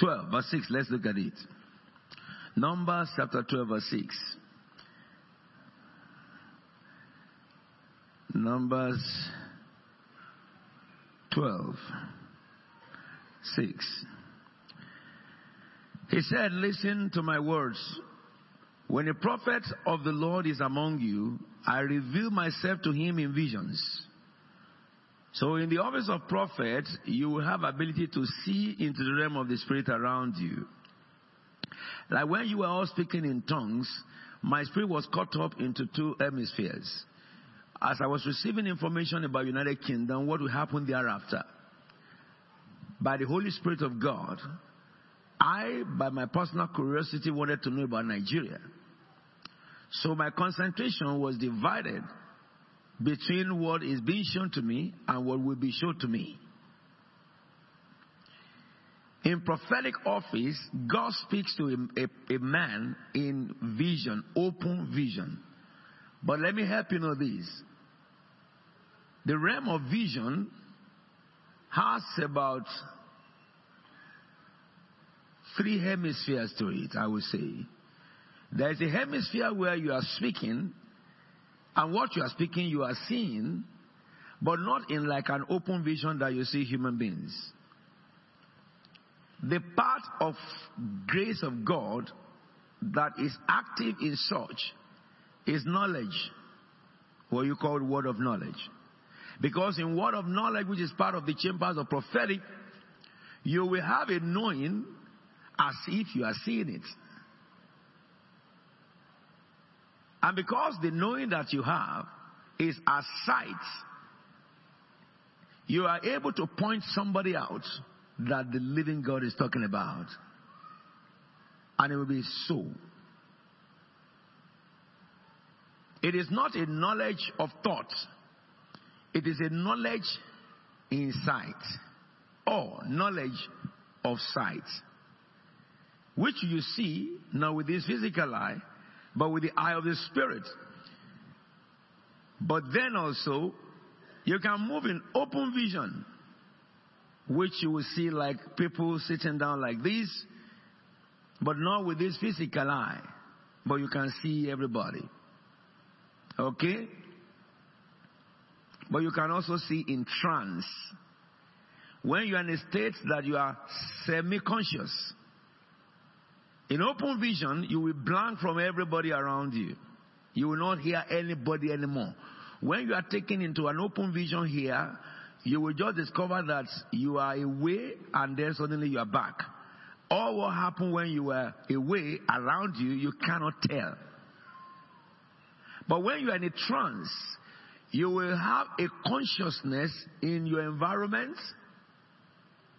12, verse 6. Let's look at it. Numbers chapter 12, verse 6. Numbers 12, 6. He said, Listen to my words. When a prophet of the Lord is among you, I reveal myself to him in visions. So in the office of prophet, you will have ability to see into the realm of the spirit around you. Like when you were all speaking in tongues, my spirit was cut up into two hemispheres. As I was receiving information about United Kingdom, what will happen thereafter? By the Holy Spirit of God, I, by my personal curiosity, wanted to know about Nigeria. So my concentration was divided between what is being shown to me and what will be shown to me. In prophetic office, God speaks to a, a, a, man in vision, open vision. But let me help you know this. The realm of vision has about three hemispheres to it, I would say. There is a hemisphere where you are speaking, and what you are speaking, you are seeing, but not in like an open vision that you see human beings. The part of grace of God that is active in such is knowledge, what you call word of knowledge. Because in word of knowledge, which is part of the chambers of prophetic, you will have a knowing as if you are seeing it. And because the knowing that you have is a sight, you are able to point somebody out that the living God is talking about. And it will be so. It is not a knowledge of thought. It is a knowledge in sight or knowledge of sight which you see now with this physical eye, but with the eye of the Spirit. But then also, you can move in open vision, which you will see like people sitting down like this, but not with this physical eye, but you can see everybody. Okay? But you can also see in trance. When you are in a state that you are semi-conscious, in open vision, you will blank from everybody around you. You will not hear anybody anymore. When you are taken into an open vision here, you will just discover that you are away and then suddenly you are back. All what happened when you were away around you, you cannot tell. But when you are in a trance, you will have a consciousness in your environment.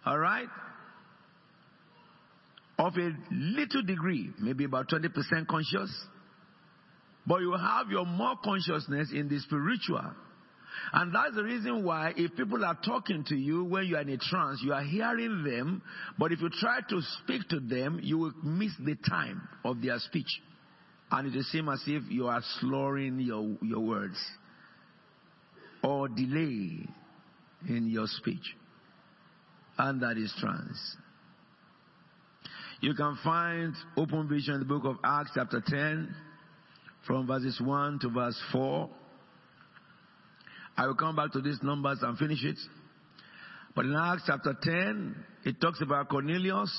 Alright? Of a little degree, maybe about 20% conscious, but you have your more consciousness in the spiritual. And that's the reason why if people are talking to you when you are in a trance, you are hearing them, but if you try to speak to them, you will miss the time of their speech. And it will seem as if you are slurring your, your words or delay in your speech. And that is trance. You can find open vision in the book of Acts chapter 10 from verses 1 to verse 4. I will come back to these numbers and finish it. But in Acts chapter 10, it talks about Cornelius.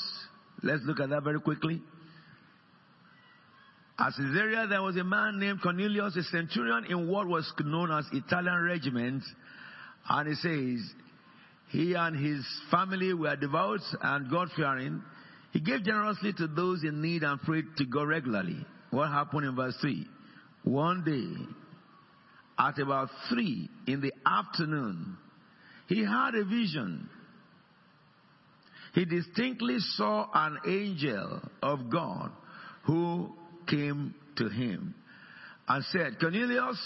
Let's look at that very quickly. At Caesarea, there was a man named Cornelius, a centurion in what was known as Italian regiment. And he says, he and his family were devout and God-fearing he gave generously to those in need and prayed to God regularly. What happened in verse 3? One day, at about 3 in the afternoon, he had a vision. He distinctly saw an angel of God who came to him and said, Cornelius,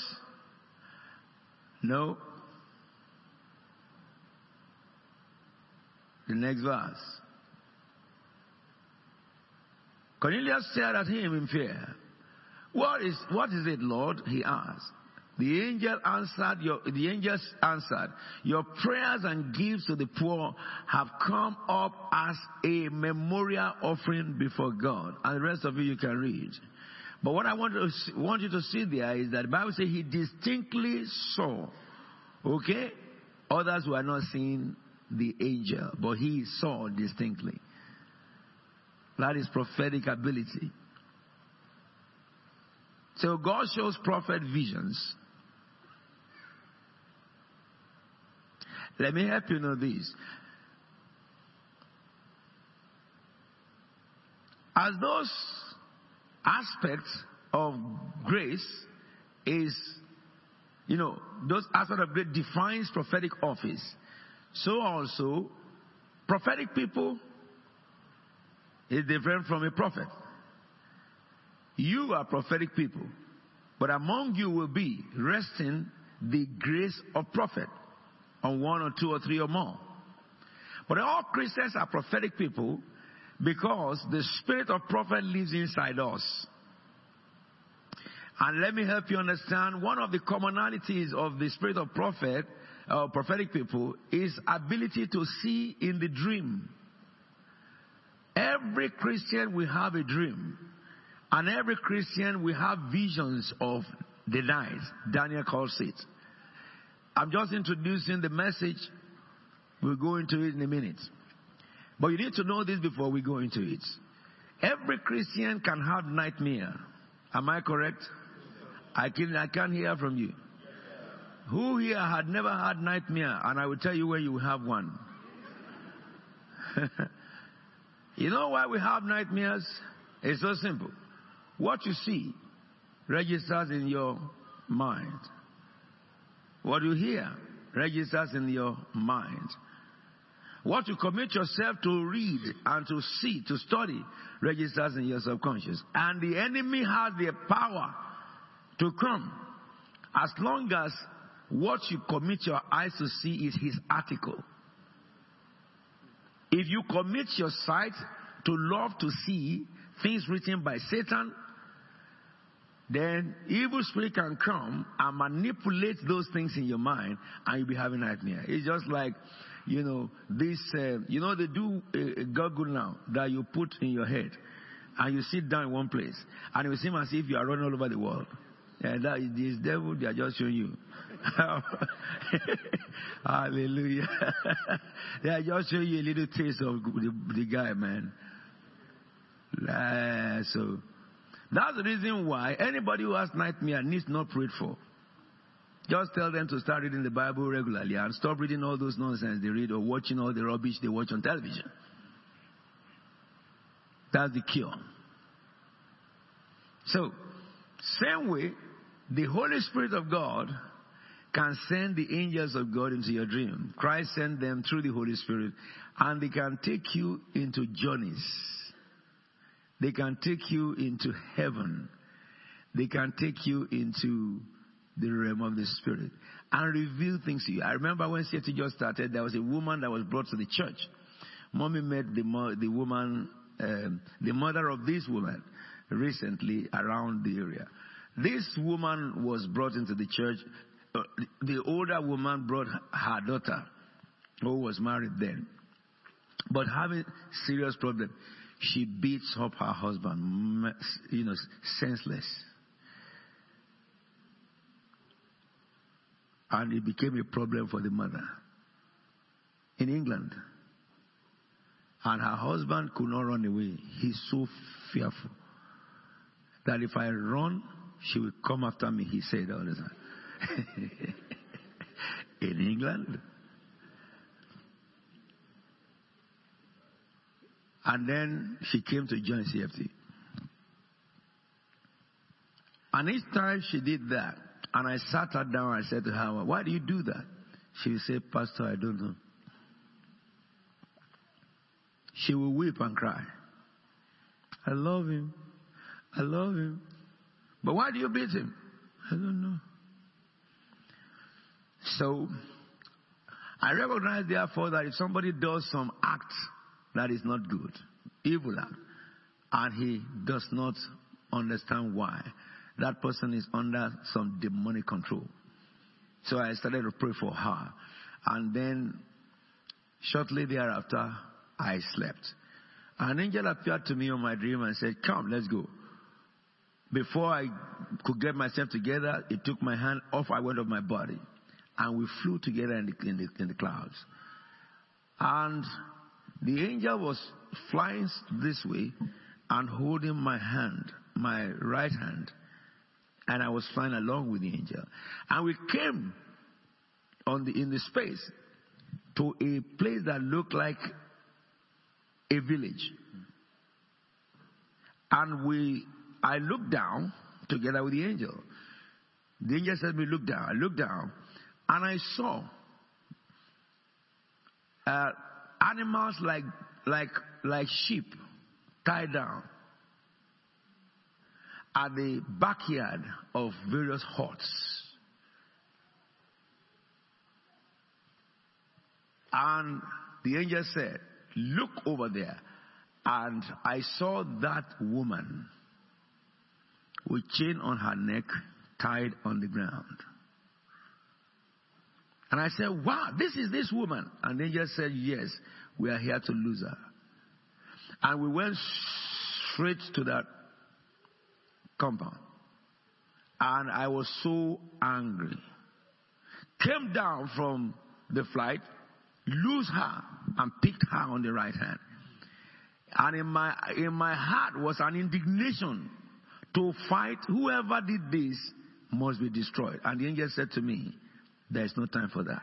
no. The next verse. Cornelius stared at him in fear. What is, what is it, Lord? He asked. The angel answered, your, the angels answered, your prayers and gifts to the poor have come up as a memorial offering before God. And the rest of it you can read. But what I want, to, want you to see there is that the Bible says he distinctly saw. Okay? Others were not seeing the angel, but he saw distinctly. That is prophetic ability. So God shows prophet visions. Let me help you know this. As those aspects of grace is, you know, those aspects of grace defines prophetic office. So also, prophetic people is different from a prophet. You are prophetic people, but among you will be resting the grace of prophet on one or two or three or more. But all Christians are prophetic people because the spirit of prophet lives inside us. And let me help you understand one of the commonalities of the spirit of prophet, uh, prophetic people, is ability to see in the dream. Every Christian will have a dream. And every Christian will have visions of the night. Daniel calls it. I'm just introducing the message. We'll go into it in a minute. But you need to know this before we go into it. Every Christian can have nightmare. Am I correct? I can I can't hear from you. Who here had never had nightmare? And I will tell you where you have one. you know why we have nightmares? It's so simple. What you see registers in your mind. What you hear registers in your mind. What you commit yourself to read and to see, to study, registers in your subconscious. And the enemy has the power to come as long as what you commit your eyes to see is his article. If you commit your sight to love to see things written by Satan, then evil spirit can come and manipulate those things in your mind and you'll be having nightmare. It's just like, you know, this, uh, you know, they do a, a goggle now that you put in your head and you sit down in one place and it will seem as if you are running all over the world. And that is this devil, they are just showing you. Hallelujah. yeah, just show you a little taste of the, the guy, man. Uh, so, that's the reason why anybody who has nightmare needs not prayed for. Just tell them to start reading the Bible regularly and stop reading all those nonsense they read or watching all the rubbish they watch on television. That's the cure. So, same way, the Holy Spirit of God can send the angels of God into your dream. Christ sent them through the Holy Spirit and they can take you into journeys they can take you into heaven. They can take you into the realm of the spirit and reveal things to you. I remember when CFT just started, there was a woman that was brought to the church. Mommy met the, the woman, um, the mother of this woman recently around the area. This woman was brought into the church. Uh, the older woman brought her daughter, who was married then, but having serious problem she beats up her husband, you know, senseless. And it became a problem for the mother in England. And her husband could not run away. He's so fearful that if I run, she will come after me, he said all the time. in England. And then she came to join CFT. And each time she did that, and I sat her down, I said to her, Why do you do that? She would say, Pastor, I don't know. She will weep and cry. I love him. I love him. But why do you beat him? I don't know. So, I recognize therefore that if somebody does some act that is not good, evil act, and he does not understand why, that person is under some demonic control. So I started to pray for her. And then shortly thereafter, I slept. An angel appeared to me on my dream and said, Come, let's go. Before I could get myself together, it took my hand off, I went off my body. And we flew together in the, in the, in the clouds. And the angel was flying this way and holding my hand, my right hand. And I was flying along with the angel. And we came on the, in the space to a place that looked like a village. And we, I looked down together with the angel. The angel said me, look down. I looked down and I saw uh, animals like, like, like sheep tied down at the backyard of various huts. And the angel said, Look over there. And I saw that woman with chain on her neck tied on the ground. And I said, Wow, this is this woman. And the angel said, Yes, we are here to lose her. And we went straight to that compound. And I was so angry. Came down from the flight, lose her, and picked her on the right hand. And in my, in my heart was an indignation to fight whoever did this must be destroyed. And the angel said to me, There is no time for that.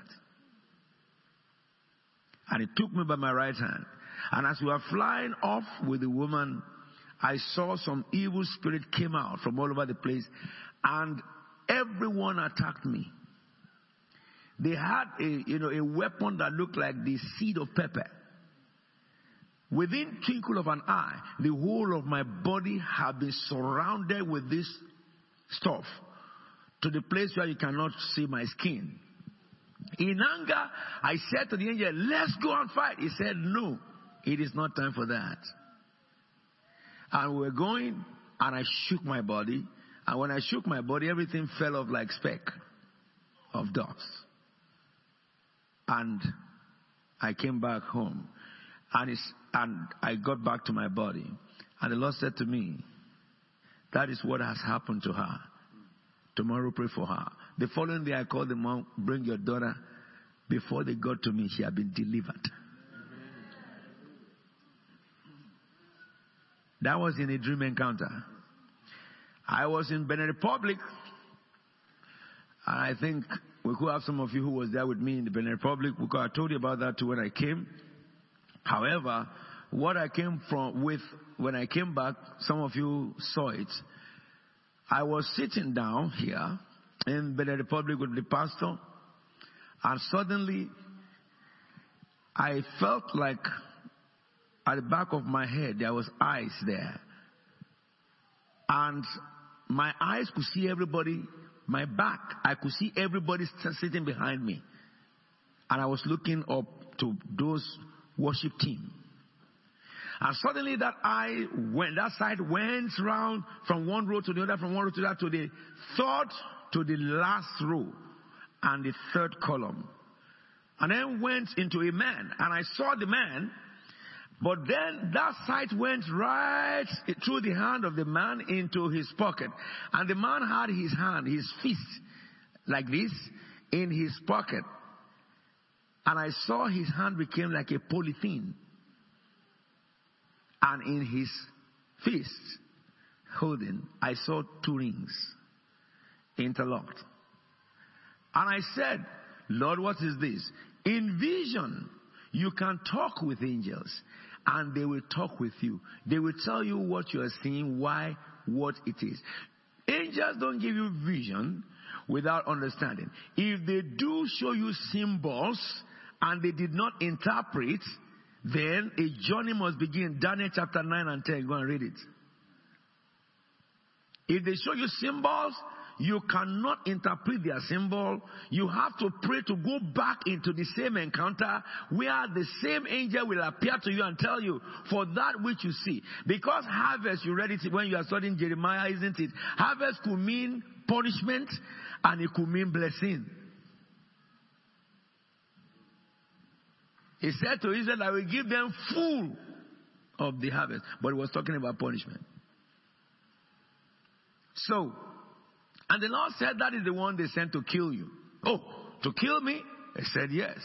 And he took me by my right hand. And as we were flying off with the woman, I saw some evil spirit came out from all over the place and everyone attacked me. They had a, you know, a weapon that looked like the seed of pepper. Within twinkle of an eye, the whole of my body had been surrounded with this stuff to the place where you cannot see my skin. In anger, I said to the angel, let's go and fight. He said, no, it is not time for that. And we were going, and I shook my body. And when I shook my body, everything fell off like speck of dust. And I came back home. And, and I got back to my body. And the Lord said to me, That is what has happened to her. Tomorrow, pray for her. The following day, I called the mom, Bring your daughter. Before they got to me, she had been delivered. That was in a dream encounter. I was in Benin Republic, I think we could have some of you who was there with me in the Benin Republic. Could have told you about that when I came. However, what I came from with when I came back, some of you saw it. I was sitting down here in Benin Republic with the pastor, and suddenly I felt like at the back of my head, there was eyes there. And my eyes could see everybody, my back, I could see everybody sitting behind me. And I was looking up to those worship team. And suddenly that eye went, that side went round from one row to the other, from one row to the other, to the third, to the last row, and the third column. And then went into a man, and I saw the man but then that sight went right through the hand of the man into his pocket. And the man had his hand, his fist, like this, in his pocket. And I saw his hand became like a polythene. And in his fist, holding, I saw two rings interlocked. And I said, Lord, what is this? In vision, you can talk with angels and they will talk with you. They will tell you what you are seeing, why, what it is. Angels don't give you vision without understanding. If they do show you symbols and they did not interpret, then a journey must begin. Daniel chapter 9 and 10. Go and read it. If they show you symbols, you cannot interpret their symbol. You have to pray to go back into the same encounter where the same angel will appear to you and tell you for that which you see. Because harvest, you read it when you are studying Jeremiah, isn't it? Harvest could mean punishment and it could mean blessing. He said to Israel, I will give them full of the harvest. But he was talking about punishment. So, and the Lord said, That is the one they sent to kill you. Oh, to kill me? I said, Yes.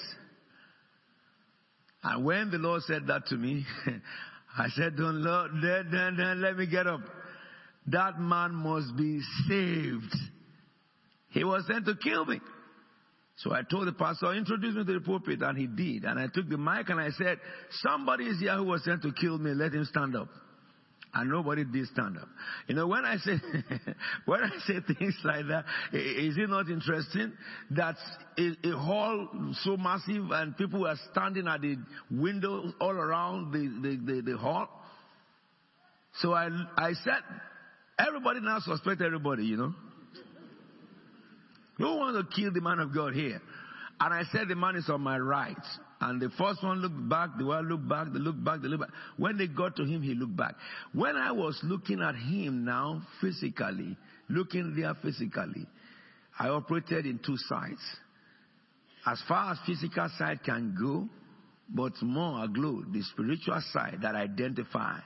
And when the Lord said that to me, I said, Don't let me get up. That man must be saved. He was sent to kill me. So I told the pastor, oh, introduce me to the pulpit, and he did. And I took the mic and I said, Somebody is here who was sent to kill me, let him stand up. And nobody did stand up. You know, when I say, when I say things like that, is it not interesting that a, hall so massive and people were standing at the windows all around the, the, the, the hall? So I, I said, everybody now suspect everybody, you know. Who one to kill the man of God here? And I said the man is on my right. And the first one looked back, the one looked back, they looked back, they looked back. When they got to him, he looked back. When I was looking at him now physically, looking there physically, I operated in two sides. As far as physical side can go, but more aglow, the spiritual side that identify.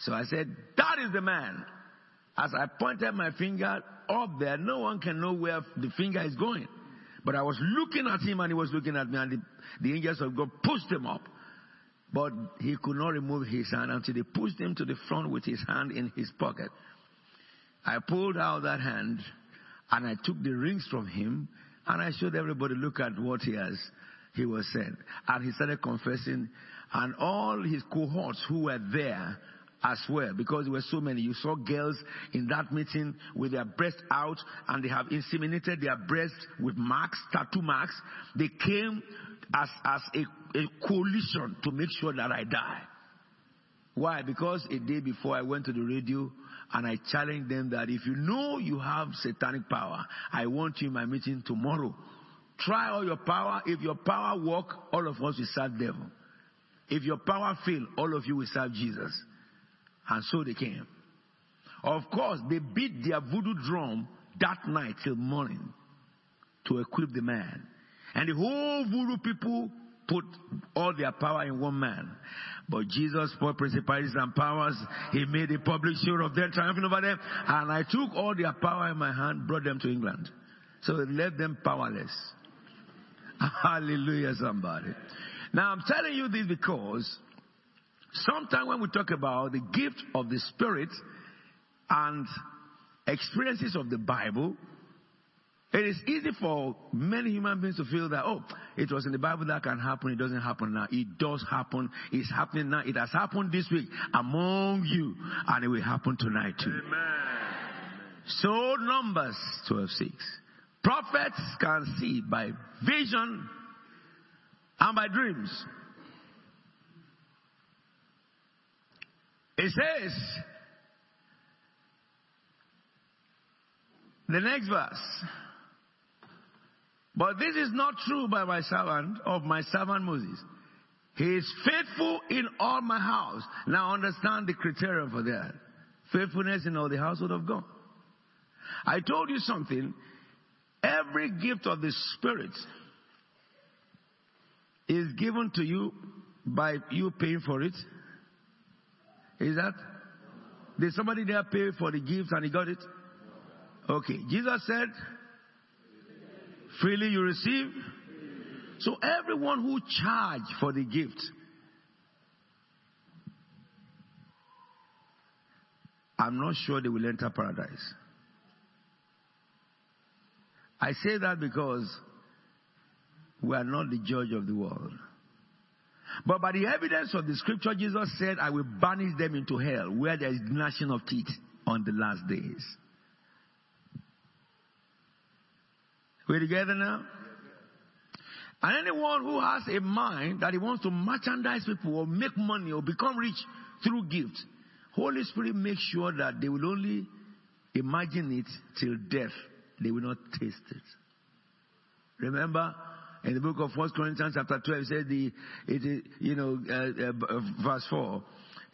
So I said, that is the man. As I pointed my finger up there, no one can know where the finger is going. But I was looking at him and he was looking at me and the, the angels of God pushed him up. But he could not remove his hand until they pushed him to the front with his hand in his pocket. I pulled out that hand and I took the rings from him and I showed everybody, look at what he has, he was said. And he started confessing and all his cohorts who were there as well because there were so many. You saw girls in that meeting with their breasts out and they have inseminated their breasts with marks, tattoo marks. They came as, as a, a coalition to make sure that I die. Why? Because a day before I went to the radio and I challenged them that if you know you have satanic power, I want you in my meeting tomorrow. Try all your power. If your power work, all of us will serve devil. If your power fail, all of you will serve Jesus. And so they came. Of course, they beat their voodoo drum that night till morning to equip the man. And the whole voodoo people put all their power in one man. But Jesus put principalities and powers. He made a public show of them triumphing over them. And I took all their power in my hand, brought them to England. So it left them powerless. Hallelujah, somebody. Now I'm telling you this because Sometimes when we talk about the gift of the Spirit and experiences of the Bible, it is easy for many human beings to feel that, oh, it was in the Bible that can happen, it doesn't happen now. It does happen, it's happening now, it has happened this week among you, and it will happen tonight too. Amen. So, Numbers 12 6. Prophets can see by vision and by dreams. It says, the next verse, but this is not true by my servant, of my servant Moses. He is faithful in all my house. Now understand the criterion for that. Faithfulness in all the household of God. I told you something. Every gift of the Spirit is given to you by you paying for it is that? Did somebody there pay for the gift and he got it? Okay. Jesus said, freely you receive. So everyone who charge for the gift, I'm not sure they will enter paradise. I say that because we are not the judge of the world. But by the evidence of the scripture, Jesus said, I will banish them into hell where there is gnashing of teeth on the last days. We're together now? And anyone who has a mind that he wants to merchandise people or make money or become rich through gifts, Holy Spirit makes sure that they will only imagine it till death, they will not taste it. Remember, in the book of First Corinthians chapter 12, it says the, it is, you know, uh, uh, verse 4,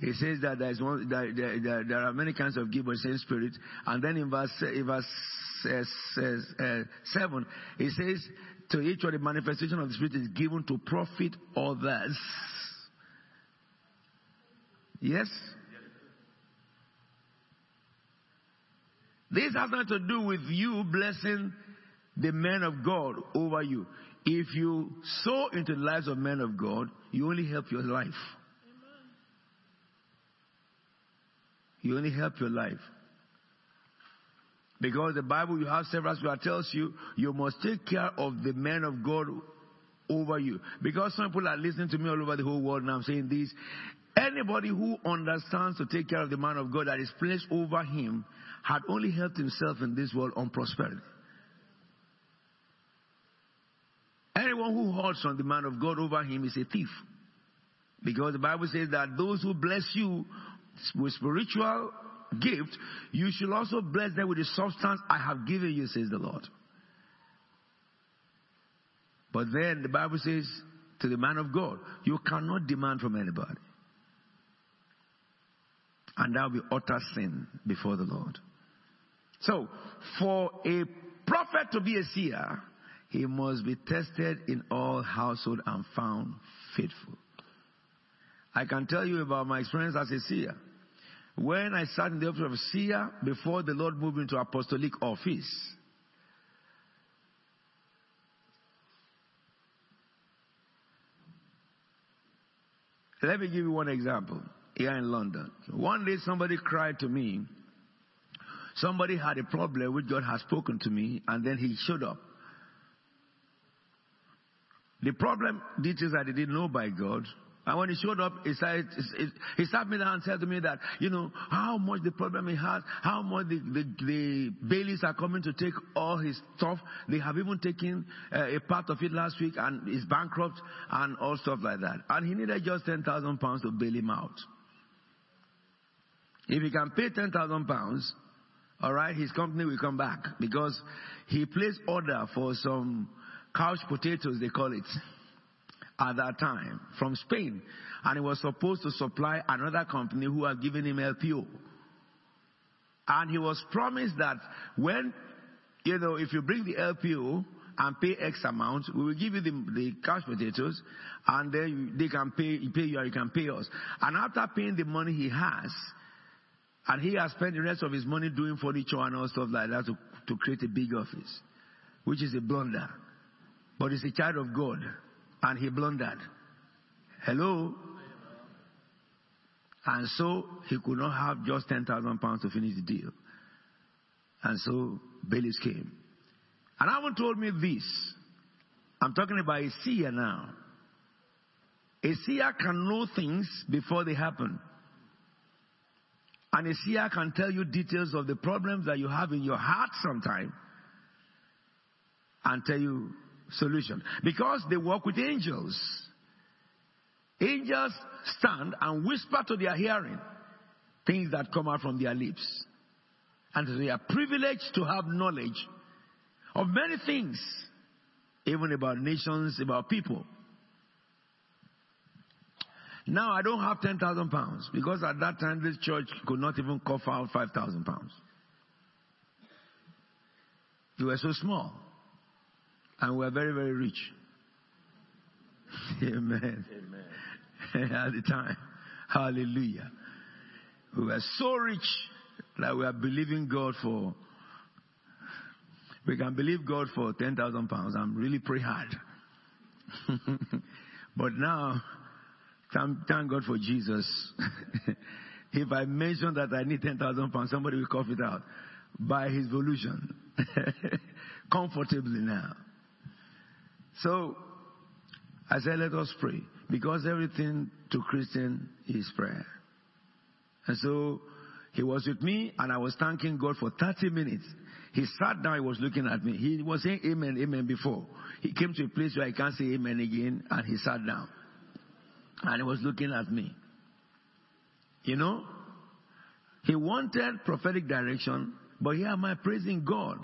it says that there, is one, that there, there, are many kinds of gift but same spirit. And then in verse, in verse uh, uh, 7, it says, to each of the manifestation of the spirit is given to profit others. Yes? This has nothing to do with you blessing the men of God over you. If you sow into the lives of men of God, you only help your life. You only help your life. Because the Bible, you have several scriptures tells you, you must take care of the men of God over you. Because some people are listening to me all over the whole world and I'm saying this. Anybody who understands to take care of the man of God that is placed over him had only helped himself in this world on prosperity. Anyone who holds on the man of God over him is a thief. Because the Bible says that those who bless you with spiritual gift, you should also bless them with the substance I have given you, says the Lord. But then the Bible says to the man of God, you cannot demand from anybody. And that will be utter sin before the Lord. So, for a prophet to be a seer, he must be tested in all household and found faithful. I can tell you about my experience as a seer. When I sat in the office of seer before the Lord moved into apostolic office, let me give you one example here in London. One day somebody cried to me. Somebody had a problem which God had spoken to me, and then he showed up. The problem details I didn't know by God. And when he showed up, he said, he sat me down and said to me that, you know, how much the problem he has, how much the, the, the Baileys are coming to take all his stuff. They have even taken uh, a part of it last week and is bankrupt and all stuff like that. And he needed just 10,000 pounds to bail him out. If he can pay 10,000 pounds, alright, his company will come back because he placed order for some couch potatoes, they call it, at that time from Spain. And he was supposed to supply another company who had given him LPO. And he was promised that when, you know, if you bring the LPO and pay X amount, we will give you the, the couch potatoes and then you, they can pay, pay you or you can pay us. And after paying the money he has, and he has spent the rest of his money doing furniture and all stuff like that to, to create a big office, which is a blunder but he's a child of God and he blundered. Hello? And so he could not have just 10,000 pounds to finish the deal. And so Baileys came. And haven't told me this. I'm talking about a seer now. A seer can know things before they happen. And a seer can tell you details of the problems that you have in your heart sometime and tell you solution. Because they work with angels. Angels stand and whisper to their hearing things that come out from their lips. And they are privileged to have knowledge of many things, even about nations, about people. Now I don't have 10,000 pounds because at that time this church could not even cough out 5,000 pounds. We were so small. And we're very, very rich. Amen. Amen. At the time. Hallelujah. We were so rich that we are believing God for. We can believe God for 10,000 pounds I'm really pray hard. but now, thank, thank God for Jesus. if I mention that I need 10,000 pounds, somebody will cough it out by his volition. Comfortably now. So I said, let us pray. Because everything to Christian is prayer. And so he was with me and I was thanking God for 30 minutes. He sat down, he was looking at me. He was saying amen, amen before. He came to a place where I can't say amen again and he sat down. And he was looking at me. You know, he wanted prophetic direction But here am I praising God.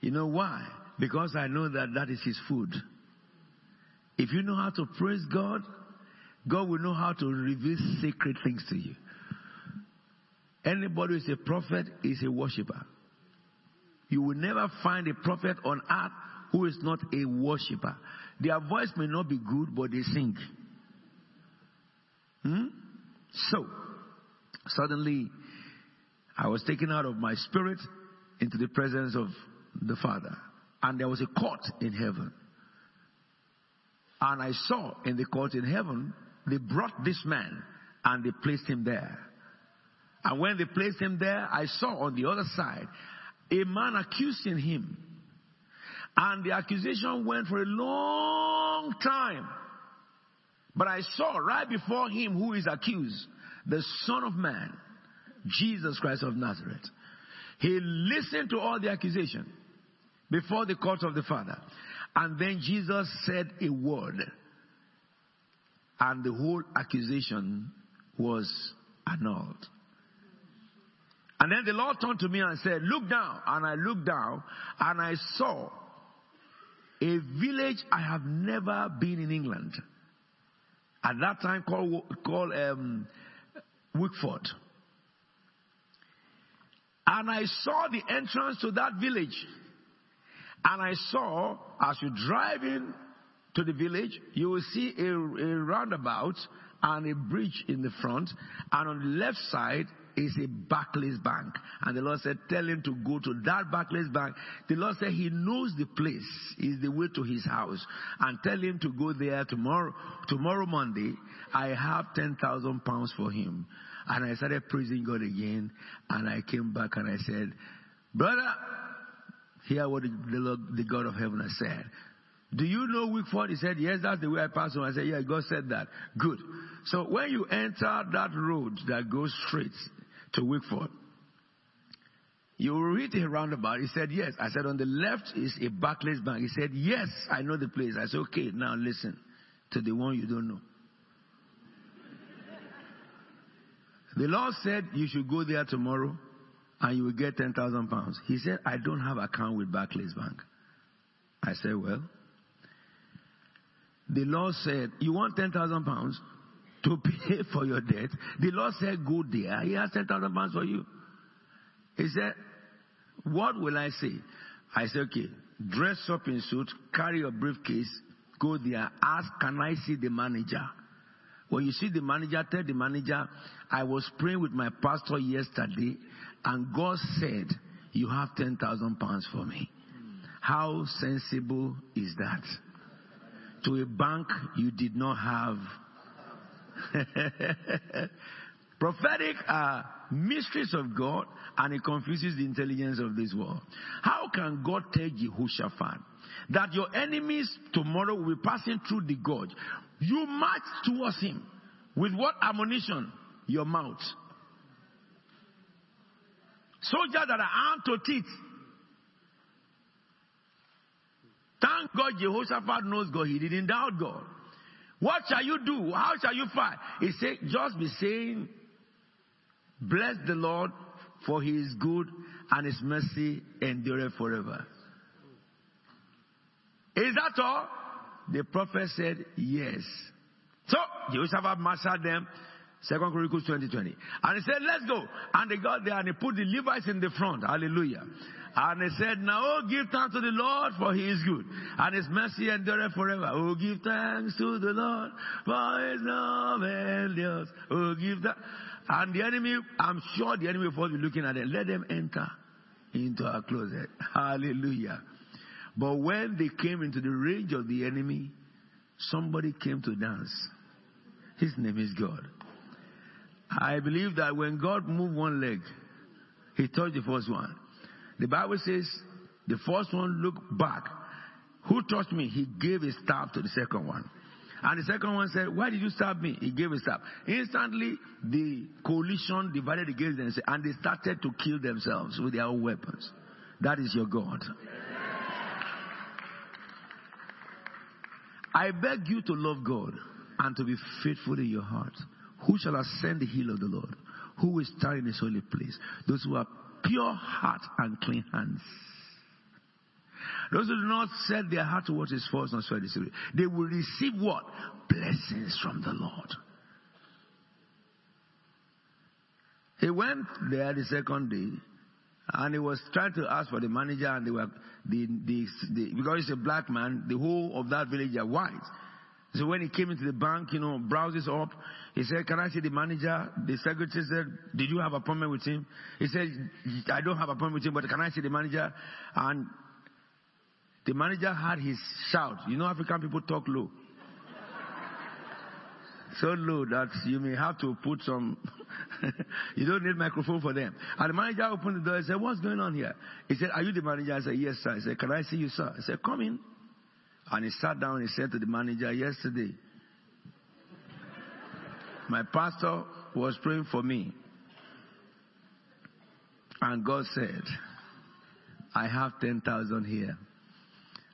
You know why? Because I know that that is His food. If you know how to praise God, God will know how to reveal sacred things to you. Anybody who is a prophet is a worshiper. You will never find a prophet on earth who is not a worshiper. Their voice may not be good, but they sing. Hmm? So, suddenly, I was taken out of my spirit into the presence of the Father. And there was a court in heaven. And I saw in the court in heaven, they brought this man and they placed him there. And when they placed him there, I saw on the other side a man accusing him. And the accusation went for a long time. But I saw right before him who is accused, the Son of Man, Jesus Christ of Nazareth. He listened to all the accusation before the court of the Father. And then Jesus said a word. And the whole accusation was annulled. And then the Lord turned to me and said, Look down. And I looked down and I saw a village I have never been in England. At that time called, called um, Wickford. And I saw the entrance to that village. And I saw, as you drive in to the village, you will see a, a roundabout and a bridge in the front. And on the left side is a Barclays Bank. And the Lord said, tell him to go to that Barclays Bank. The Lord said he knows the place, is the way to his house. And tell him to go there tomorrow, tomorrow Monday. I have 10,000 pounds for him. And I started praising God again. And I came back and I said, brother, hear what the, Lord, the God of heaven has said. Do you know Wickford? He said, Yes, that's the way I pass on. I said, Yeah, God said that. Good. So when you enter that road that goes straight to Wickford, you will read a roundabout. He said, Yes. I said, On the left is a Barclays Bank. He said, Yes, I know the place. I said, Okay, now listen to the one you don't know. the Lord said, You should go there tomorrow and you will get 10,000 pounds. He said, I don't have account with Barclays Bank. I said, Well, the Lord said, You want 10,000 pounds to pay for your debt? The Lord said, Go there. He has 10,000 pounds for you. He said, What will I say? I said, Okay, dress up in suit, carry your briefcase, go there, ask, Can I see the manager? When you see the manager, tell the manager, I was praying with my pastor yesterday, and God said, You have 10,000 pounds for me. How sensible is that? To a bank you did not have. Prophetic are mysteries of God and it confuses the intelligence of this world. How can God tell Jehoshaphat that your enemies tomorrow will be passing through the gorge? You march towards him with what ammunition? Your mouth. Soldiers that are armed to teeth. Thank God Jehoshaphat knows God. He didn't doubt God. What shall you do? How shall you fight? He said, just be saying, bless the Lord for he is good and his mercy endureth forever. Is that all? The prophet said, yes. So, Jehoshaphat marshaled them. Second Chronicles 2020. And he said, let's go. And they got there and he put the Levites in the front. Hallelujah. And he said, Now, oh, give thanks to the Lord, for he is good. And his mercy endureth forever. Oh, give thanks to the Lord, for his love endures. Oh, give that. And the enemy, I'm sure the enemy will be looking at it. Let them enter into our closet. Hallelujah. But when they came into the range of the enemy, somebody came to dance. His name is God. I believe that when God moved one leg, he touched the first one. The Bible says the first one looked back. Who touched me? He gave a stab to the second one. And the second one said, Why did you stab me? He gave a stab. Instantly, the coalition divided against them and they started to kill themselves with their own weapons. That is your God. I beg you to love God and to be faithful in your heart. Who shall ascend the hill of the Lord? Who will stand in his holy place? Those who are pure heart and clean hands. Those who do not set their heart to what is false nor swear deceitfully, they will receive what? Blessings from the Lord. He went there the second day and he was trying to ask for the manager and they were the, the, the because he's a black man, the whole of that village are white. So when he came into the bank, you know, browses up, he said, Can I see the manager? The secretary said, Did you have appointment with him? He said, I don't have appointment with him, but can I see the manager? And the manager had his shout. You know, African people talk low. so low that you may have to put some, you don't need microphone for them. And the manager opened the door and said, What's going on here? He said, Are you the manager? I said, Yes, sir. He said, Can I see you, sir? I said, Come in. And he sat down and said to the manager, Yesterday, my pastor was praying for me. And God said, I have 10,000 here.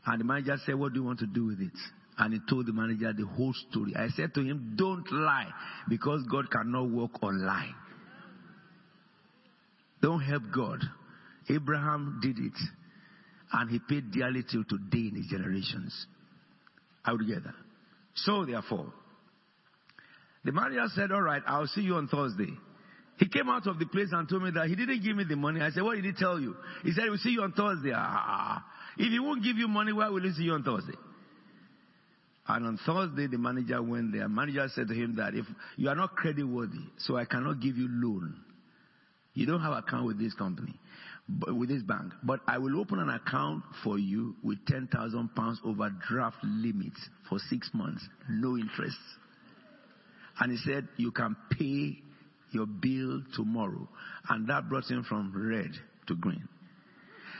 And the manager said, What do you want to do with it? And he told the manager the whole story. I said to him, Don't lie, because God cannot work on lie. Don't help God. Abraham did it, and he paid dearly till today in his generations. Are we together? So, therefore, the manager said, All right, I'll see you on Thursday. He came out of the place and told me that he didn't give me the money. I said, What did he tell you? He said, We'll see you on Thursday. Ah, if he won't give you money, why will he see you on Thursday? And on Thursday, the manager went there. Manager said to him that if you are not credit worthy, so I cannot give you loan. You don't have account with this company, with this bank. But I will open an account for you with 10,000 pounds overdraft limit for six months, no interest. And he said, you can pay your bill tomorrow. And that brought him from red to green.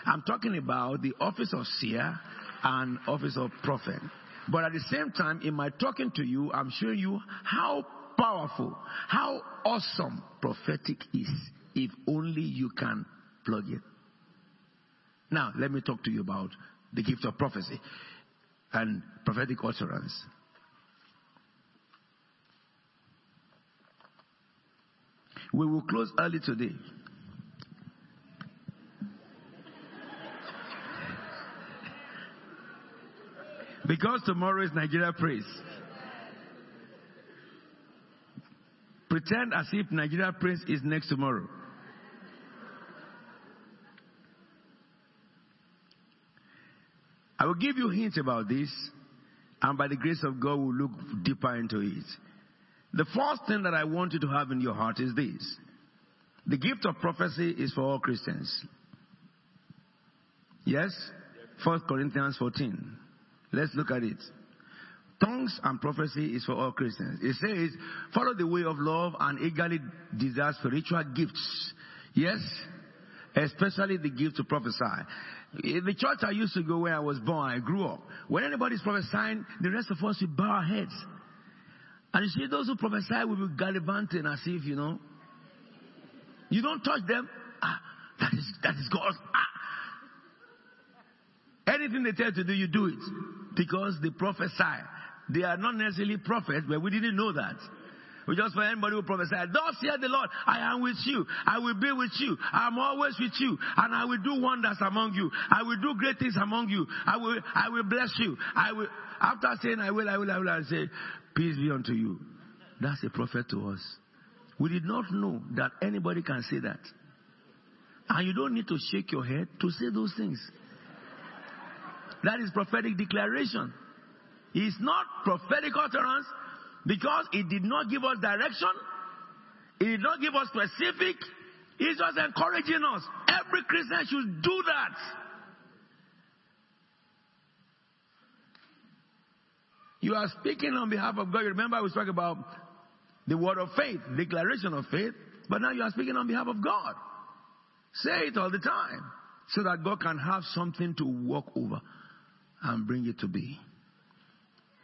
I'm talking about the office of seer and office of prophet. But at the same time, in my talking to you, I'm showing you how powerful, how awesome prophetic is if only you can plug it. Now, let me talk to you about the gift of prophecy and prophetic utterance. We will close early today. Because tomorrow is Nigeria Praise. Pretend as if Nigeria Praise is next tomorrow. I will give you hints about this, and by the grace of God, we'll look deeper into it. The first thing that I want you to have in your heart is this the gift of prophecy is for all Christians. Yes? 1 Corinthians 14. Let's look at it. Tongues and prophecy is for all Christians. It says, follow the way of love and eagerly desire spiritual gifts. Yes? Especially the gift to prophesy. In the church I used to go where I was born, I grew up. When anybody's prophesying, the rest of us will bow our heads. And you see, those who prophesy will be gallivanting as if, you know, you don't touch them. Ah, that is, that is God. Ah. Anything they tell you to do, you do it. Because they prophesy. They are not necessarily prophets, but we didn't know that. We just for anybody who prophesy, thus hear the Lord, I am with you, I will be with you, I am always with you, and I will do wonders among you, I will do great things among you, I will I will bless you. I will after saying I will, I will, I will, I say, Peace be unto you. That's a prophet to us. We did not know that anybody can say that. And you don't need to shake your head to say those things. That is prophetic declaration. It's not prophetic utterance because it did not give us direction. It did not give us specific. It's just encouraging us. Every Christian should do that. You are speaking on behalf of God. You Remember, we spoke about the word of faith, declaration of faith, but now you are speaking on behalf of God. Say it all the time so that God can have something to walk over and bring it to be.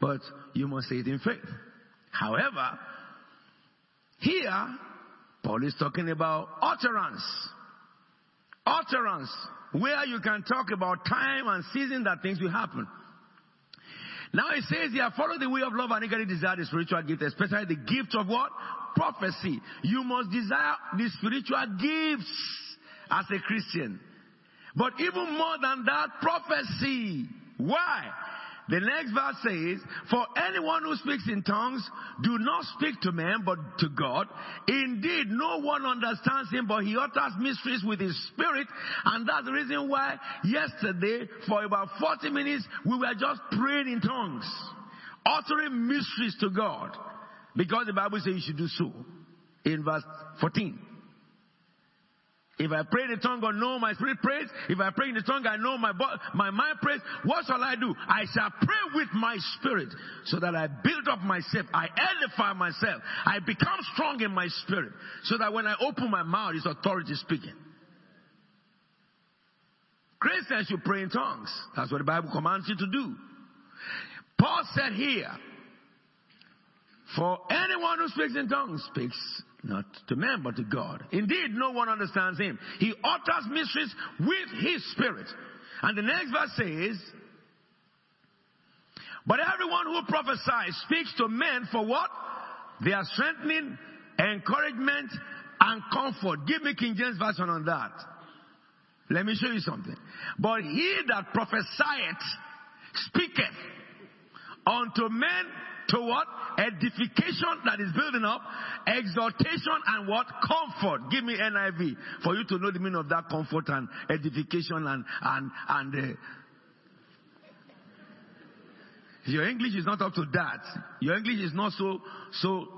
But you must say it in faith. However, here, Paul is talking about utterance. Utterance, where you can talk about time and season that things will happen. Now it says here, follow the way of love and eagerly desire the spiritual gift, especially the gift of what? Prophecy. You must desire the spiritual gifts. as a Christian. But even more than that, prophecy. Why? The next verse says, For anyone who speaks in tongues, do not speak to men, but to God. Indeed, no one understands him, but he utters mysteries with his spirit. And that's the reason why yesterday, for about 40 minutes, we were just praying in tongues, uttering mysteries to God. Because the Bible says you should do so. In verse 14. If I pray in the tongue, I know my spirit prays. If I pray in the tongue, I know my my mind prays. What shall I do? I shall pray with my spirit so that I build up myself. I edify myself. I become strong in my spirit so that when I open my mouth, it's authority speaking. Christians should pray in tongues. That's what the Bible commands you to do. Paul said here, for anyone who speaks in tongues speaks not to man, but to God. Indeed, no one understands him. He utters mysteries with his spirit. And the next verse says, But everyone who prophesies speaks to men for what? Their strengthening, encouragement, and comfort. Give me King James Version on that. Let me show you something. But he that prophesieth speaketh unto men to what? Edification that is building up, exhortation and what? Comfort. Give me NIV for you to know the meaning of that comfort and edification and, and, and, uh, your English is not up to that. Your English is not so, so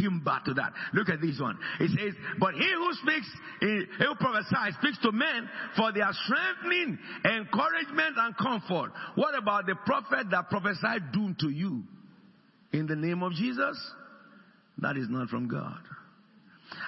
timber to that. Look at this one. It says, but he who speaks, he who prophesies, speaks to men for their strengthening, encouragement, and comfort. What about the prophet that prophesied doom to you? In the name of Jesus, that is not from God.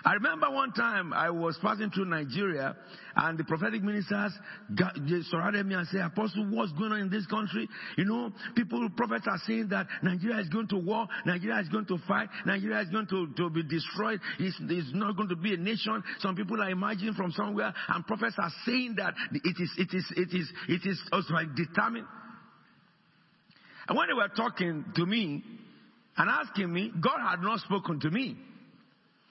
I remember one time I was passing through Nigeria and the prophetic ministers got, surrounded me and said, Apostle, what's going on in this country? You know, people, prophets are saying that Nigeria is going to war, Nigeria is going to fight, Nigeria is going to, to be destroyed, it's, it's not going to be a nation. Some people are imagining from somewhere and prophets are saying that it is, it is, it is, it is also like determined. And when they were talking to me, and asking me, God had not spoken to me.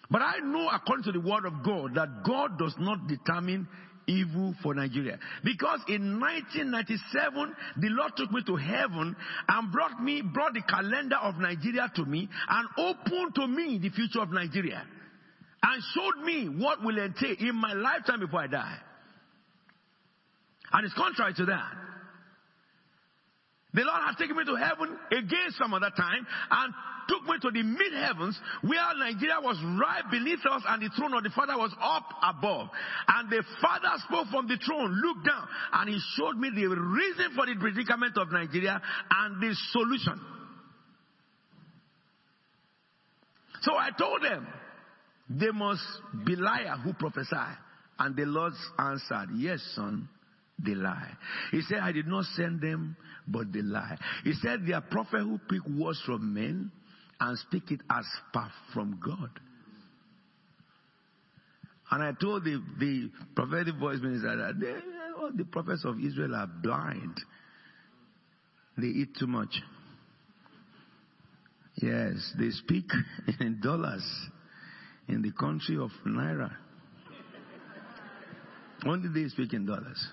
But I know according to the word of God that God does not determine evil for Nigeria. Because in 1997, the Lord took me to heaven and brought me, brought the calendar of Nigeria to me and opened to me the future of Nigeria. And showed me what will entail in my lifetime before I die. And it's contrary to that. The Lord had taken me to heaven again some other time and took me to the mid heavens where Nigeria was right beneath us and the throne of the Father was up above. And the Father spoke from the throne, looked down, and he showed me the reason for the predicament of Nigeria and the solution. So I told them, they must be liar who prophesy. And the Lord answered, Yes, son, they lie. He said, I did not send them, but they lie. He said, they are prophets who pick words from men and speak it as far from God. And I told the, the prophetic voice minister that they, all the prophets of Israel are blind. They eat too much. Yes, they speak in dollars in the country of Naira. Only they speak in dollars.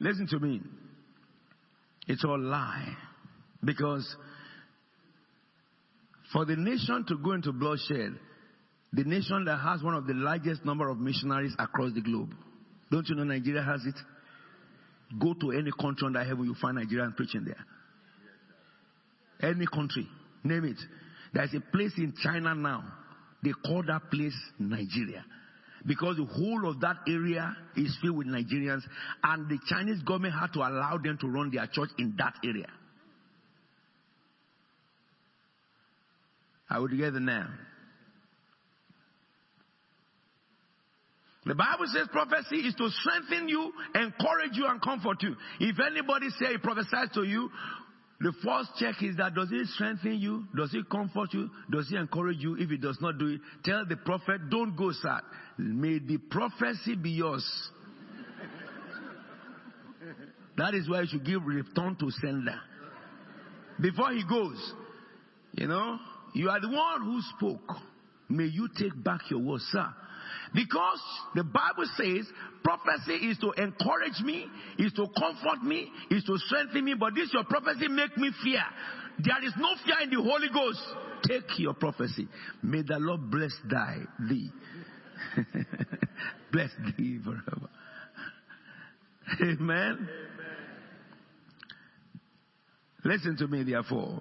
Listen to me. It's all lie. Because for the nation to go into bloodshed, the nation that has one of the largest number of missionaries across the globe, don't you know Nigeria has it? Go to any country under heaven, you find Nigerians preaching there. Any country, name it. There's a place in China now. They call that place Nigeria because the whole of that area is filled with Nigerians, and the Chinese government had to allow them to run their church in that area. Are we together now? The Bible says prophecy is to strengthen you, encourage you, and comfort you. If anybody say he prophesies to you, the first check is that does it strengthen you? Does it comfort you? Does it encourage you? If it does not do it, tell the prophet, don't go sad. May the prophecy be yours. that is why you should give return to sender. Before he goes, you know, you are the one who spoke. May you take back your word, sir. Because the Bible says prophecy is to encourage me, is to comfort me, is to strengthen me, but this your prophecy make me fear. There is no fear in the Holy Ghost. Take your prophecy. May the Lord bless thy thee. bless thee forever. Amen. Amen. Listen to me, therefore.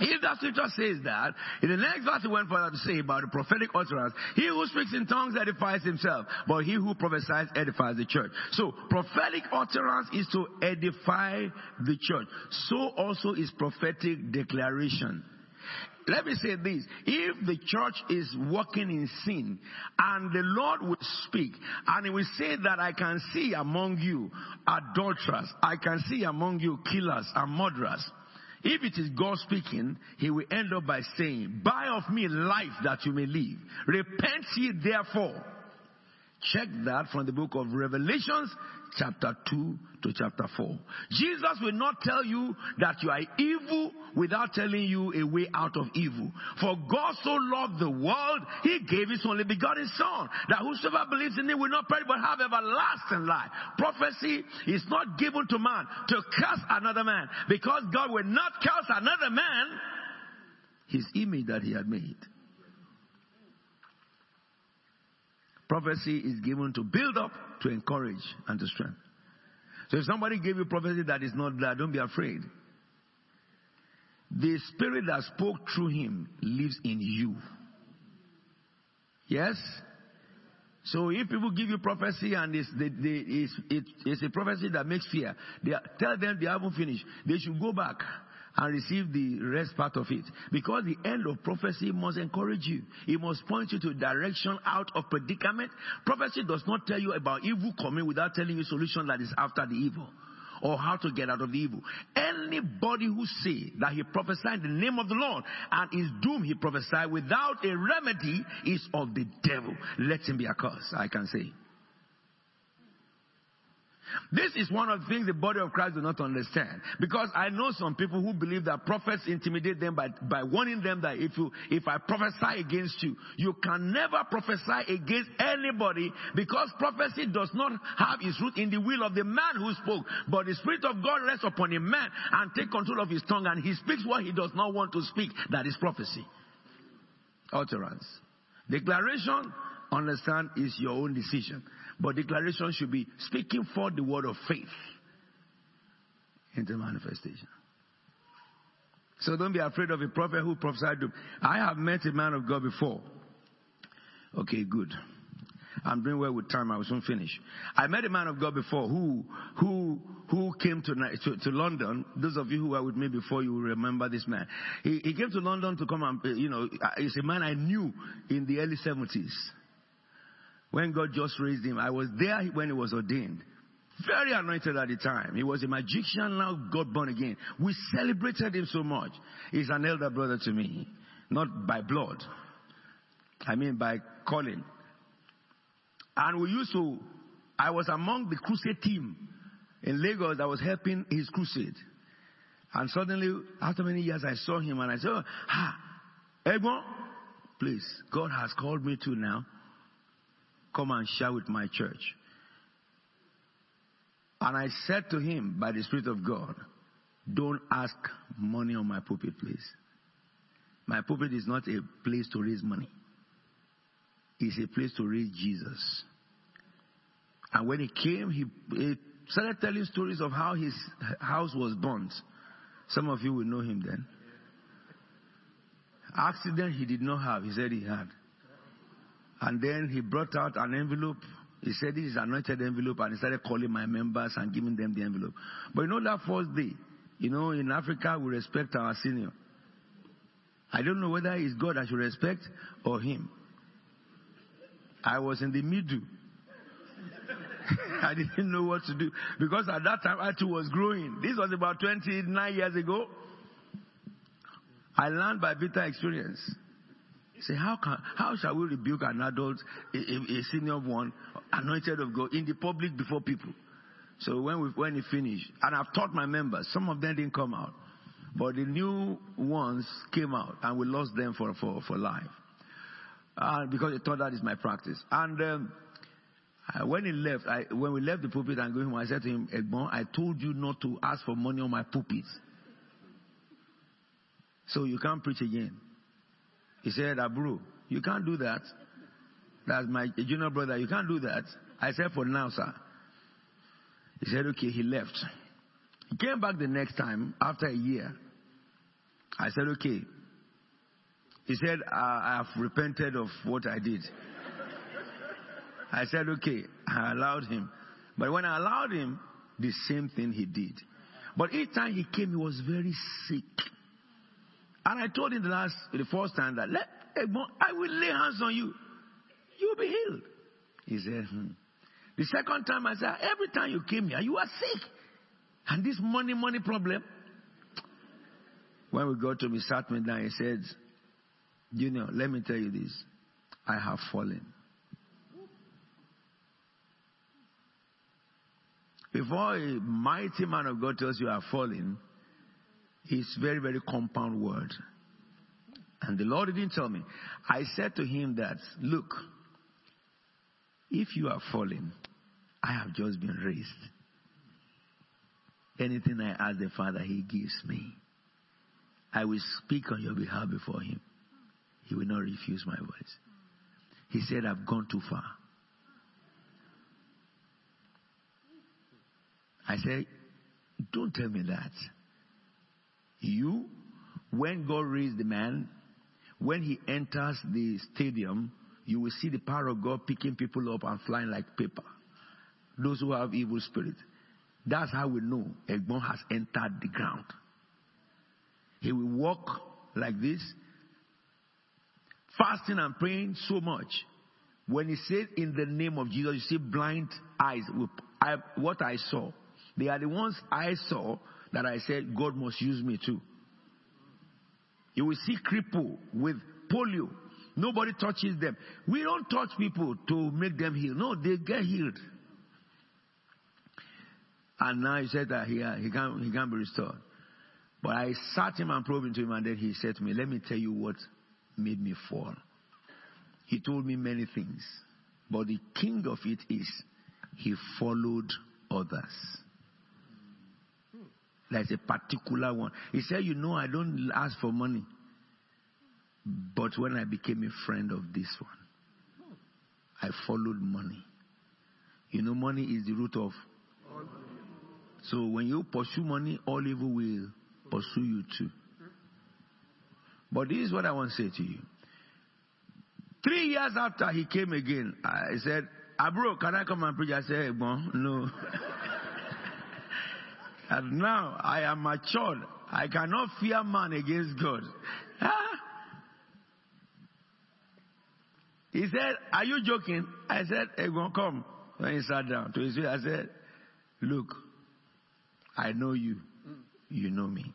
If that scripture says that, in the next verse he went further to say about the prophetic utterance, he who speaks in tongues edifies himself, but he who prophesies edifies the church. So, prophetic utterance is to edify the church. So also is prophetic declaration. Let me say this. If the church is walking in sin and the Lord will speak and he will say that I can see among you adulterers, I can see among you killers and murderers, if it is God speaking, he will end up by saying, Buy of me life that you may live. Repent ye therefore. Check that from the book of Revelations, chapter 2 to chapter 4. Jesus will not tell you that you are evil without telling you a way out of evil. For God so loved the world, He gave His only begotten Son, that whosoever believes in Him will not perish but have everlasting life. Prophecy is not given to man to curse another man, because God will not curse another man His image that He had made. Prophecy is given to build up, to encourage, and to strengthen. So if somebody gave you prophecy that is not there, don't be afraid. The spirit that spoke through him lives in you. Yes? So if people give you prophecy and it's, they, they, it's, it, it's a prophecy that makes fear, they, tell them they haven't finished. They should go back and receive the rest part of it. Because the end of prophecy must encourage you. It must point you to direction out of predicament. Prophecy does not tell you about evil coming without telling you solution that is after the evil or how to get out of the evil. Anybody who say that he prophesied in the name of the Lord and is doomed, he prophesied without a remedy is of the devil. Let him be accursed, I can say. This is one of the things the body of Christ do not understand. Because I know some people who believe that prophets intimidate them by, by warning them that if you, if I prophesy against you, you can never prophesy against anybody because prophecy does not have its root in the will of the man who spoke. But the Spirit of God rests upon a man and take control of his tongue and he speaks what he does not want to speak. That is prophecy. Utterance. Declaration, understand, is your own decision. But declaration should be speaking for the word of faith into manifestation. So don't be afraid of a prophet who prophesied to. I have met a man of God before. Okay, good. I'm doing well with time. I will soon finish. I met a man of God before who who who came to, to, to London. Those of you who were with me before, you will remember this man. He, he came to London to come and you know, he's a man I knew in the early 70s when God just raised him. I was there when he was ordained. Very anointed at the time. He was a magician, now got born again. We celebrated him so much. He's an elder brother to me. Not by blood. I mean by calling. And we used to, I was among the crusade team in Lagos that was helping his crusade. And suddenly, after many years, I saw him and I said, oh, Ha, Egbon, please, God has called me to now come and share with my church. And I said to him, by the Spirit of God, don't ask money on my pulpit, please. My pulpit is not a place to raise money. It's a place to raise Jesus. And when he came, he, he started telling stories of how his house was burnt. Some of you will know him then. Accident he did not have, he said he had. And then he brought out an envelope. He said, This is anointed envelope. And he started calling my members and giving them the envelope. But you know, that first day, you know, in Africa, we respect our senior. I don't know whether it's God I should respect or him. I was in the middle. I didn't know what to do. Because at that time, I too was growing. This was about 29 years ago. I learned by bitter experience. Say, how can, how shall we rebuke an adult, a, a, senior one, anointed of God, in the public before people? So when we, when he finished, and I've taught my members, some of them didn't come out, but the new ones came out, and we lost them for, for, for life. uh, because he thought that is my practice. And um, when he left, I, when we left the pulpit and going home, I said to him, I told you not to ask for money on my pulpit. So you can't preach again. He said, Abro, you can't do that. That's my junior brother. You can't do that. I said, for now, sir. He said, okay, he left. He came back the next time after a year. I said, okay. He said, I have repented of what I did. I said, okay. I allowed him. But when I allowed him, the same thing he did. But each time he came, he was very sick. And I told him the last, the first time that, let, I will lay hands on you. You'll be healed. He said, hmm. The second time I said, every time you came here, you are sick. And this money, money problem. When we got to me, sat me down, he said, Junior, let me tell you this. I have fallen. Before a mighty man of God tells you you are falling, it's very, very compound word. And the Lord didn't tell me. I said to him that, look, if you are falling, I have just been raised. Anything I ask the Father, He gives me. I will speak on your behalf before Him. He will not refuse my voice. He said, I've gone too far. I said, Don't tell me that. You, when God raised the man, when he enters the stadium, you will see the power of God picking people up and flying like paper. Those who have evil spirit. That's how we know Egbon has entered the ground. He will walk like this, fasting and praying so much. When he said in the name of Jesus, you see blind eyes. What I saw, they are the ones I saw that I said God must use me too. You will see cripple with polio. Nobody touches them. We don't touch people to make them heal. No, they get healed. And now he said that he, uh, he, can't, he can't be restored. But I sat him and probed into him, and then he said to me, Let me tell you what made me fall. He told me many things. But the king of it is he followed others. There's a particular one. He said, You know, I don't ask for money. But when I became a friend of this one, I followed money. You know, money is the root of. So when you pursue money, all evil will pursue you too. But this is what I want to say to you. Three years after he came again, I said, Abro, can I come and preach? I said, no. and now I am matured. I cannot fear man against God. Ah. He said, Are you joking? I said, Egbon, come. When he sat down to his feet, I said, Look, I know you. You know me.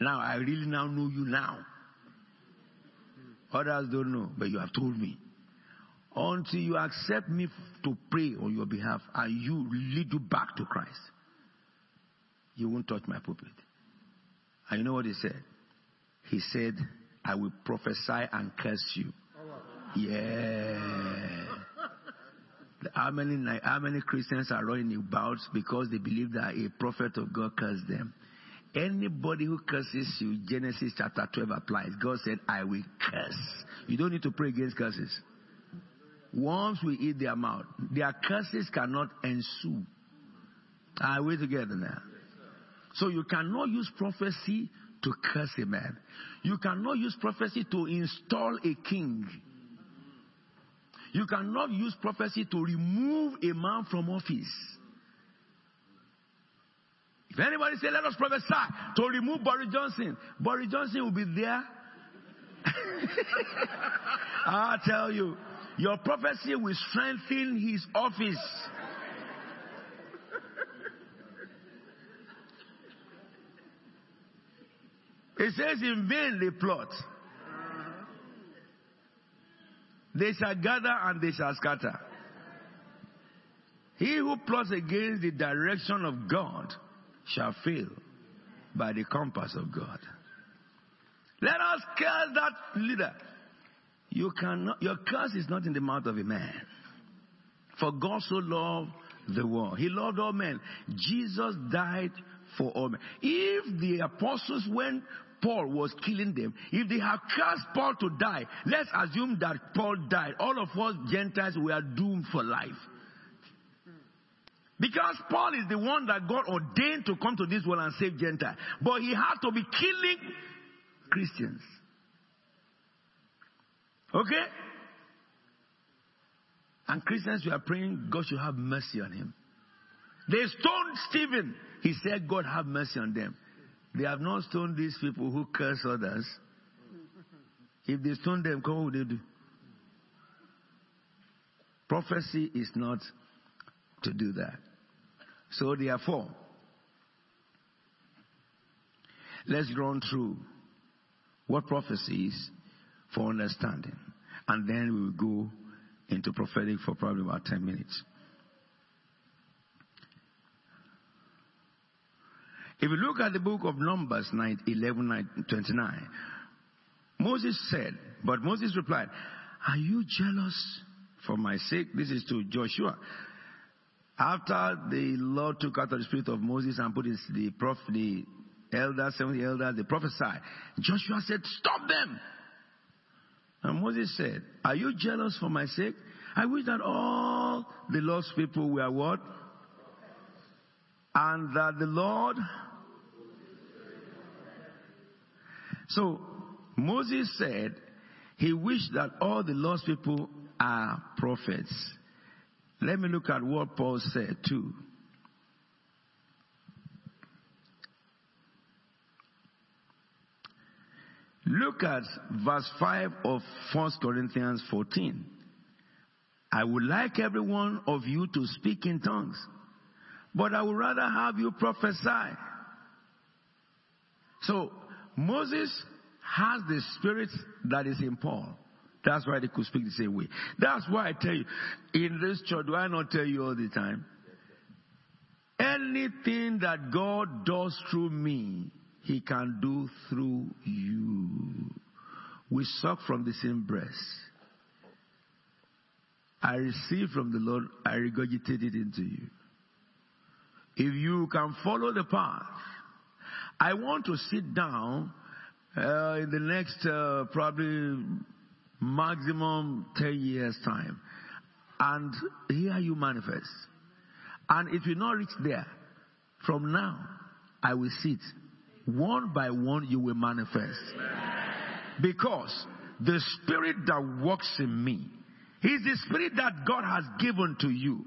Now, I really now know you now. Others don't know, but you have told me. Until you accept me to pray on your behalf and you lead you back to Christ, you won't touch my pulpit. And you know what he said? He said, I will prophesy and curse you. Yeah. How many, how many Christians are running about because they believe that a prophet of God cursed them? Anybody who curses you, Genesis chapter 12 applies. God said, I will curse. You don't need to pray against curses. Worms will eat their mouth. Their curses cannot ensue. Are we together now? So you cannot use prophecy to curse a man. You cannot use prophecy to install a king. You cannot use prophecy to remove a man from office. If anybody say, let us prophesy to remove Boris Johnson, Boris Johnson will be there. I tell you, your prophecy will strengthen his office. It says in vain they plot. They shall gather and they shall scatter. He who plots against the direction of God shall fail by the compass of God. Let us curse that leader. You cannot, your curse is not in the mouth of a man. For God so loved the world. He loved all men. Jesus died for all men. If the apostles, when Paul was killing them, if they had cast Paul to die, let's assume that Paul died. All of us Gentiles were doomed for life. Because Paul is the one that God ordained to come to this world and save Gentiles. But he had to be killing Christians. Okay? And Christians were praying God should have mercy on him. They stoned Stephen. He said, God have mercy on them. They have not stoned these people who curse others. If they stone them, what would they do? Prophecy is not to do that. So therefore, let's run through what prophecy is for understanding. And then we will go into prophetic for probably about 10 minutes. If you look at the book of Numbers 9, 11, 9, 29, Moses said, but Moses replied, Are you jealous for my sake? This is to Joshua. After the Lord took out the spirit of Moses and put his, the prophet, the elders, 70 elders, they prophesied. Joshua said, Stop them! And Moses said, Are you jealous for my sake? I wish that all the lost people were what? And that the Lord So Moses said he wished that all the lost people are prophets. Let me look at what Paul said too. Look at verse 5 of 1 Corinthians 14. I would like every one of you to speak in tongues, but I would rather have you prophesy. So Moses has the spirit that is in Paul. That's why they could speak the same way. That's why I tell you, in this church, do I not tell you all the time? Anything that God does through me, He can do through you. We suck from the same breast. I receive from the Lord, I regurgitate it into you. If you can follow the path, I want to sit down uh, in the next uh, probably maximum 10 years time and hear you manifest. And it will not reach there. From now, I will sit. One by one, you will manifest. Because the spirit that works in me is the spirit that God has given to you.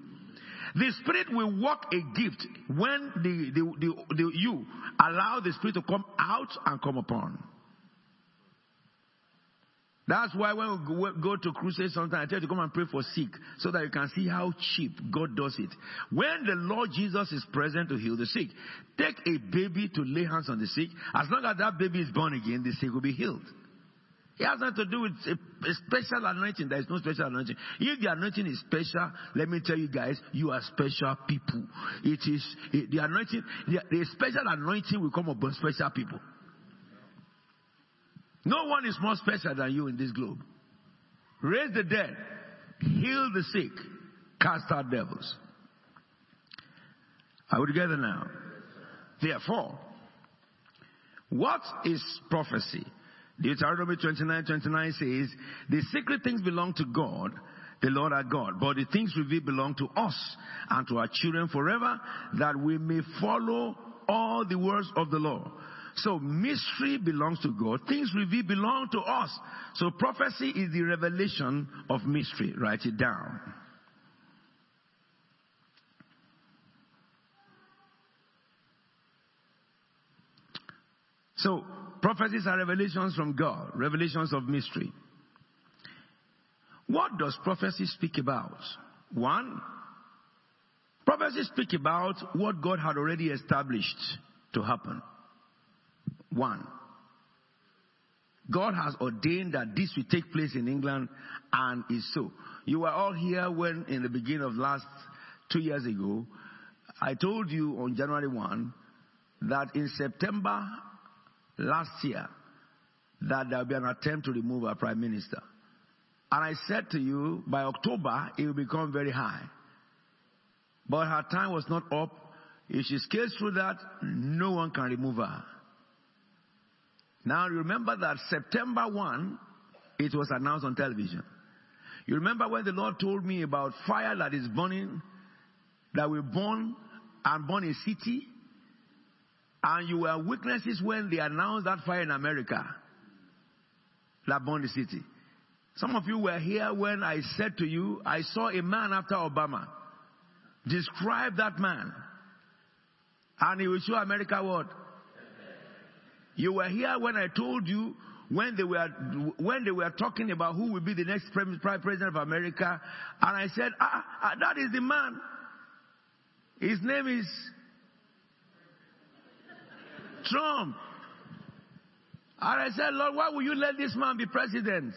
The Spirit will work a gift when the, the, the, the, you allow the Spirit to come out and come upon. That's why when we go to crusade sometimes, I tell you to come and pray for sick so that you can see how cheap God does it. When the Lord Jesus is present to heal the sick, take a baby to lay hands on the sick. As long as that baby is born again, the sick will be healed. It has nothing to do with a, a, special anointing. There is no special anointing. If the anointing is special, let me tell you guys, you are special people. It is it, the anointing. The, the special anointing will come upon special people. No one is more special than you in this globe. Raise the dead, heal the sick, cast out devils. Are we together now? Therefore, what is prophecy? Deuteronomy 29 29 says, The secret things belong to God, the Lord our God, but the things revealed belong to us and to our children forever, that we may follow all the words of the law. So mystery belongs to God. Things revealed belong to us. So prophecy is the revelation of mystery. Write it down. So prophecies are revelations from God, revelations of mystery. What does prophecy speak about? One, prophecy speak about what God had already established to happen. One. God has ordained that this will take place in England and is so. You were all here when in the beginning of last two years ago, I told you on January 1 that in September last year that there will be an attempt to remove our prime minister. And I said to you, by October, it will become very high. But her time was not up. If she scales through that, no one can remove her. Now remember that September 1, it was announced on television. You remember when the Lord told me about fire that is burning, that will burn and burn a city? And you were witnesses when they announced that fire in America that burned city. Some of you were here when I said to you, I saw a man after Obama. Describe that man. And he will show America what? You were here when I told you when they were when they were talking about who will be the next prime president of America, and I said, ah, ah, that is the man. His name is Trump. And I said, Lord, why will you let this man be president?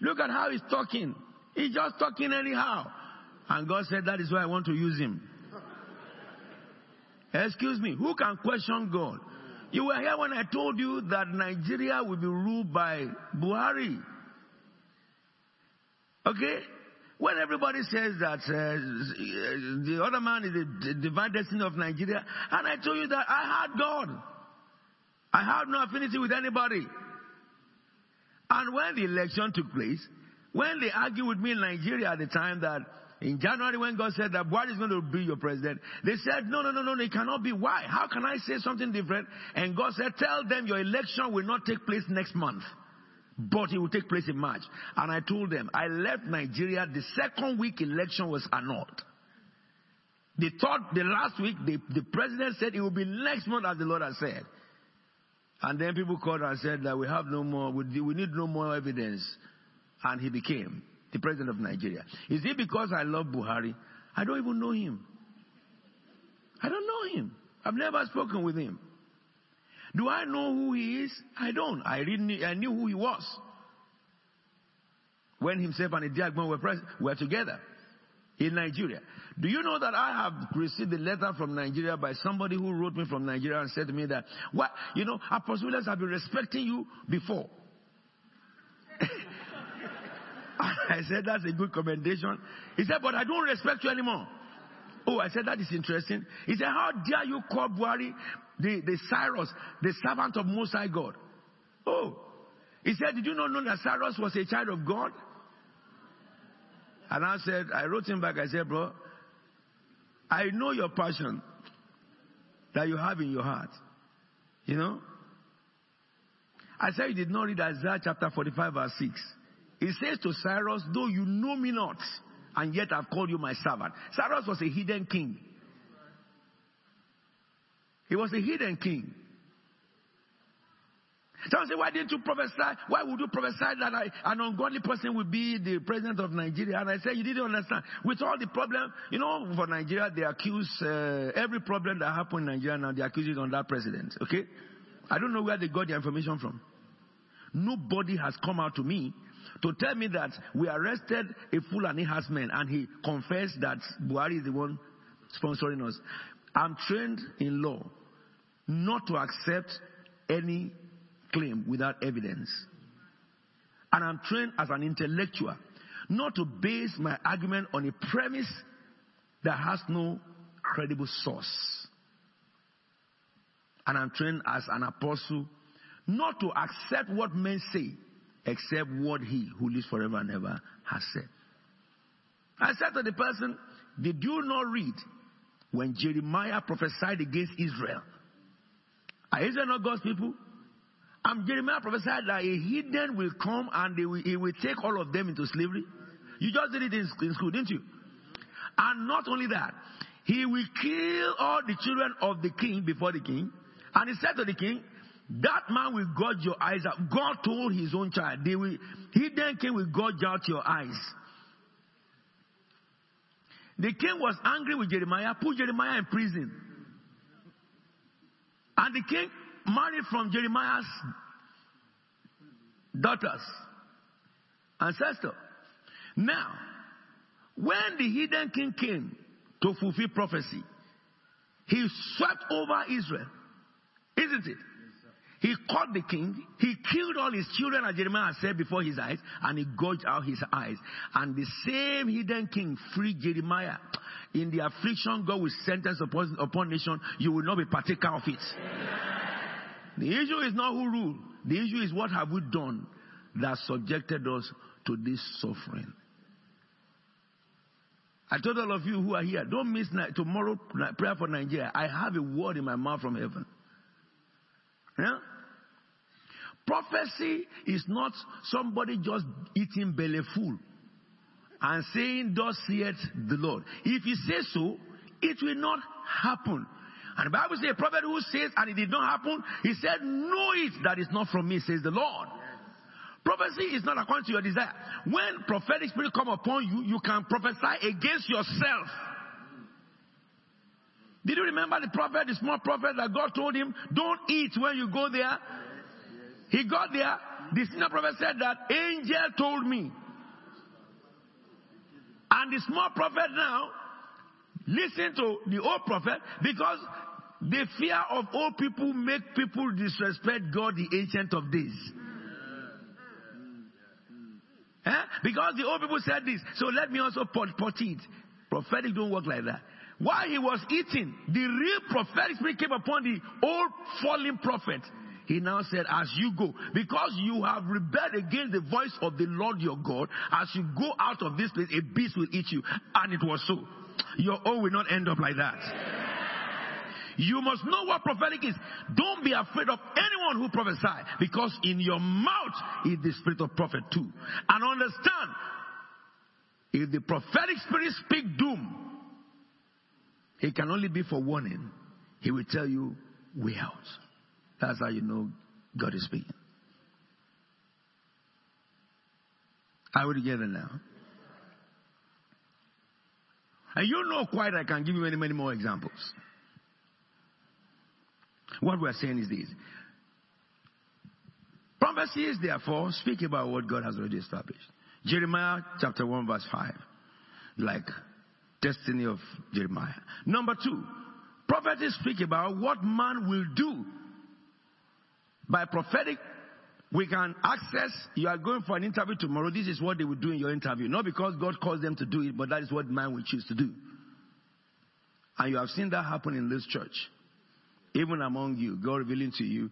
Look at how he's talking. He's just talking anyhow. And God said, that is why I want to use him. Excuse me, who can question God? You were here when I told you that Nigeria will be ruled by Buhari. Okay? When everybody says that uh, the other man is the divine destiny of Nigeria, and I told you that I had God. I have no affinity with anybody. And when the election took place, when they argued with me in Nigeria at the time that in January, when God said that Buhari is going to be your president, they said, no, no, no, no, it cannot be. Why? How can I say something different? And God said, tell them your election will not take place next month, but it will take place in March. And I told them, I left Nigeria, the second week election was annulled. They thought the last week, the, the president said it will be next month as the Lord has said. And then people called and said that we have no more, we, need no more evidence. And he became the president of Nigeria. Is it because I love Buhari? I don't even know him. I don't know him. I've never spoken with him. Do I know who he is? I don't. I, really, I knew who he was. When himself and Idiagbon were, were together in Nigeria. Do you know that I have received a letter from Nigeria by somebody who wrote me from Nigeria and said to me that, what, you know, Apostle have been respecting you before. I said, that's a good commendation. He said, but I don't respect you anymore. Oh, I said, that is interesting. He said, how dare you call Buhari the, the Cyrus, the servant of Most High God? Oh. He said, did you not know that Cyrus was a child of God? And I said, I wrote him back, I said, bro, I know your passion that you have in your heart. You know? I said you did not read Isaiah chapter 45 verse 6. It says to Cyrus, though you know me not, and yet I've called you my servant. Cyrus was a hidden king. He was a hidden king. Someone say, why didn't you prophesy? Why would you prophesy that I, an ungodly person will be the president of Nigeria? And I said, you didn't understand. With all the problem, you know, for Nigeria, they accuse uh, every problem that happened in Nigeria now, they accuse it on that president. Okay? I don't know where they got the information from. Nobody has come out to me to tell me that we arrested a Fulani herdsman and he confessed that Buhari is the one sponsoring us. I'm trained in law not to accept any claim without evidence. And I'm trained as an intellectual not to base my argument on a premise that has no credible source. And I'm trained as an apostle not to accept what men say except what he who lives forever and ever has said. I said to the person, Did you not read when Jeremiah prophesied against Israel? Are Israel not God's people? And Jeremiah prophesied that a heathen will come and will, he will take all of them into slavery. You just did it in, in school, didn't you? And not only that, he will kill all the children of the king before the king. And he said to the king, that man will gouge your eyes out. God told his own child, they will, he then came will gouge out your eyes. The king was angry with Jeremiah, put Jeremiah in prison. And the king married from Jeremiah's daughters, ancestor. Now, when the hidden king came to fulfill prophecy, he swept over Israel. Isn't it? He caught the king. He killed all his children, as Jeremiah said before his eyes, and he gouged out his eyes. And the same hidden king freed Jeremiah. In the affliction God will sentence upon, upon nation, you will not be partaker of it. The issue is not who rule. The issue is what have we done that subjected us to this suffering. I told all of you who are here, don't miss tomorrow prayer for Nigeria. I have a word in my mouth from heaven. Yeah? Prophecy is not somebody just eating belly full and saying, Thus saith the Lord. If he says so, it will not happen. And the Bible says a prophet who says and it did not happen, he said, Know it that is not from me, says the Lord. Prophecy is not according to your desire. When prophetic spirit come upon you, you can prophesy against yourself. Did you remember the prophet, the small prophet that God told him, don't eat when you go there? He got there. The senior prophet said that angel told me. And the small prophet now listen to the old prophet because the fear of old people make people disrespect God, the ancient of days. Eh? Because the old people said this. So let me also pot it. Prophetic don't work like that. While he was eating, the real prophetic spirit came upon the old fallen prophet. He now said, as you go, because you have rebelled against the voice of the Lord your God, as you go out of this place, a beast will eat you. And it was so. Your own will not end up like that. You must know what prophetic is. Don't be afraid of anyone who prophesy because in your mouth is the spirit of prophet too. And understand, if the prophetic spirit speak doom, it can only be for warning. He will tell you, way out. That's how you know God is speaking. Are we together now? And you know quite I can give you many, many more examples. What we're saying is this. Prophecies, therefore, speak about what God has already established. Jeremiah chapter 1, verse 5. Like destiny of Jeremiah. Number two, prophecies speak about what man will do. By prophetic, we can access, you are going for an interview tomorrow, this is what they will do in your interview. Not because God calls them to do it, but that is what man will choose to do. And you have seen that happen in this church even among you, God revealing to you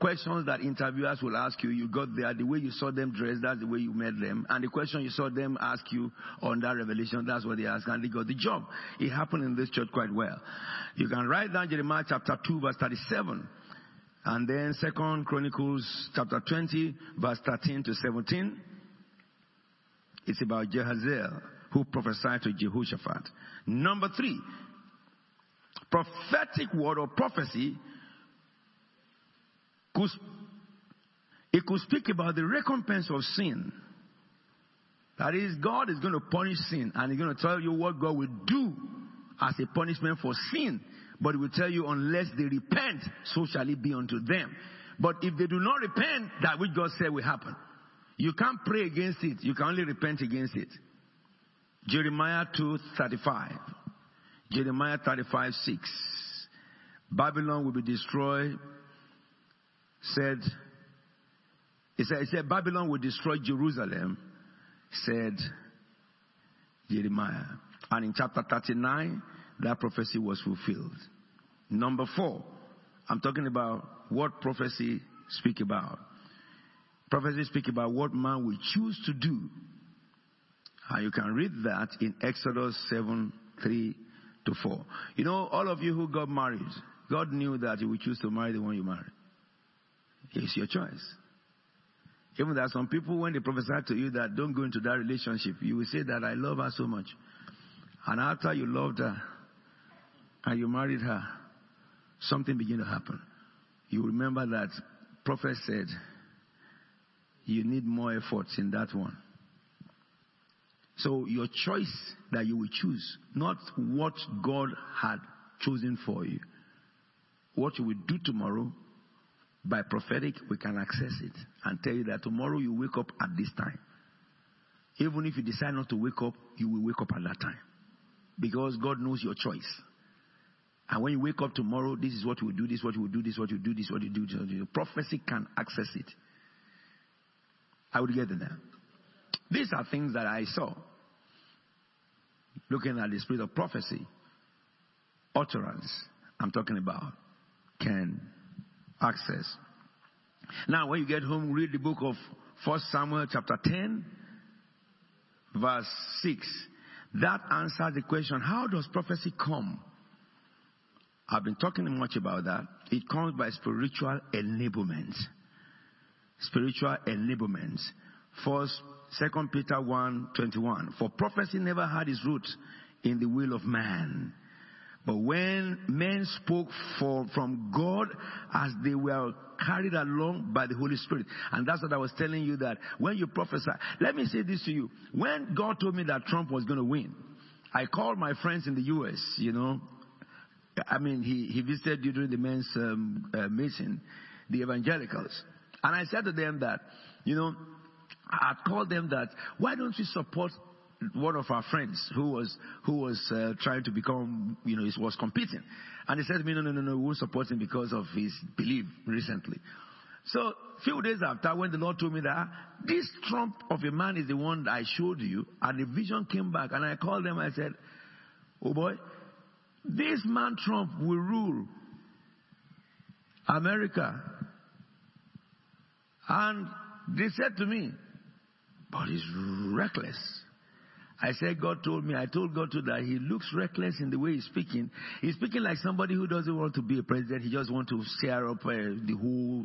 questions that interviewers will ask you. You got there, the way you saw them dressed, that's the way you met them. And the question you saw them ask you on that revelation, that's what they asked, and they got the job. It happened in this church quite well. You can write down Jeremiah chapter 2, verse 37. And then Second Chronicles chapter 20, verse 13 to 17. It's about Jehaziel, who prophesied to Jehoshaphat. Number three, prophetic word or prophecy could, it could speak about the recompense of sin. That is, God is going to punish sin and He's going to tell you what God will do as a punishment for sin. But He will tell you, unless they repent, so shall it be unto them. But if they do not repent, that which God said will happen. You can't pray against it, you can only repent against it. Jeremiah 2 35. Jeremiah 35 6. Babylon will be destroyed. Said, he said, he said, Babylon will destroy Jerusalem, said Jeremiah. And in chapter 39, that prophecy was fulfilled. Number four, I'm talking about what prophecy speak about. Prophecy speak about what man will choose to do. And you can read that in Exodus 7 3 to 4. You know, all of you who got married, God knew that you would choose to marry the one you marry. It's your choice. Even there are some people, when they prophesy to you that don't go into that relationship, you will say that I love her so much. And after you loved her and you married her, something began to happen. You remember that prophet said, you need more efforts in that one. So your choice that you will choose, not what God had chosen for you. What you will do tomorrow, by prophetic, we can access it and tell you that tomorrow you wake up at this time. Even if you decide not to wake up, you will wake up at that time. Because God knows your choice. And when you wake up tomorrow, this is what you will do, this is what you will do, this is what you do, this is what you do. This is what you do. Prophecy can access it. I would get there. These are things that I saw. Looking at the spirit of prophecy, utterance, I'm talking about, can access. Now, when you get home, read the book of 1 Samuel, chapter 10, verse 6. That answers the question how does prophecy come? I've been talking much about that. It comes by spiritual enablement. Spiritual enablement. First, Second Peter 1 21. For prophecy never had its root in the will of man. But when men spoke for, from God as they were carried along by the Holy Spirit. And that's what I was telling you that when you prophesy, let me say this to you. When God told me that Trump was going to win, I called my friends in the U.S., you know. I mean, he, he visited during the men's um, uh, meeting, the evangelicals. And I said to them that, you know, I called them that, why don't you support one of our friends who was who was uh, trying to become, you know, he was competing, and he said to me, no, no, no, no, we won't support him because of his belief recently. So a few days after, when the Lord told me that this trump of a man is the one that I showed you, and the vision came back, and I called them, I said, oh boy, this man Trump will rule America. And they said to me, but he's reckless. I said, God told me, I told God too that he looks reckless in the way he's speaking. He's speaking like somebody who doesn't want to be a president. He just wants to share up uh, the whole.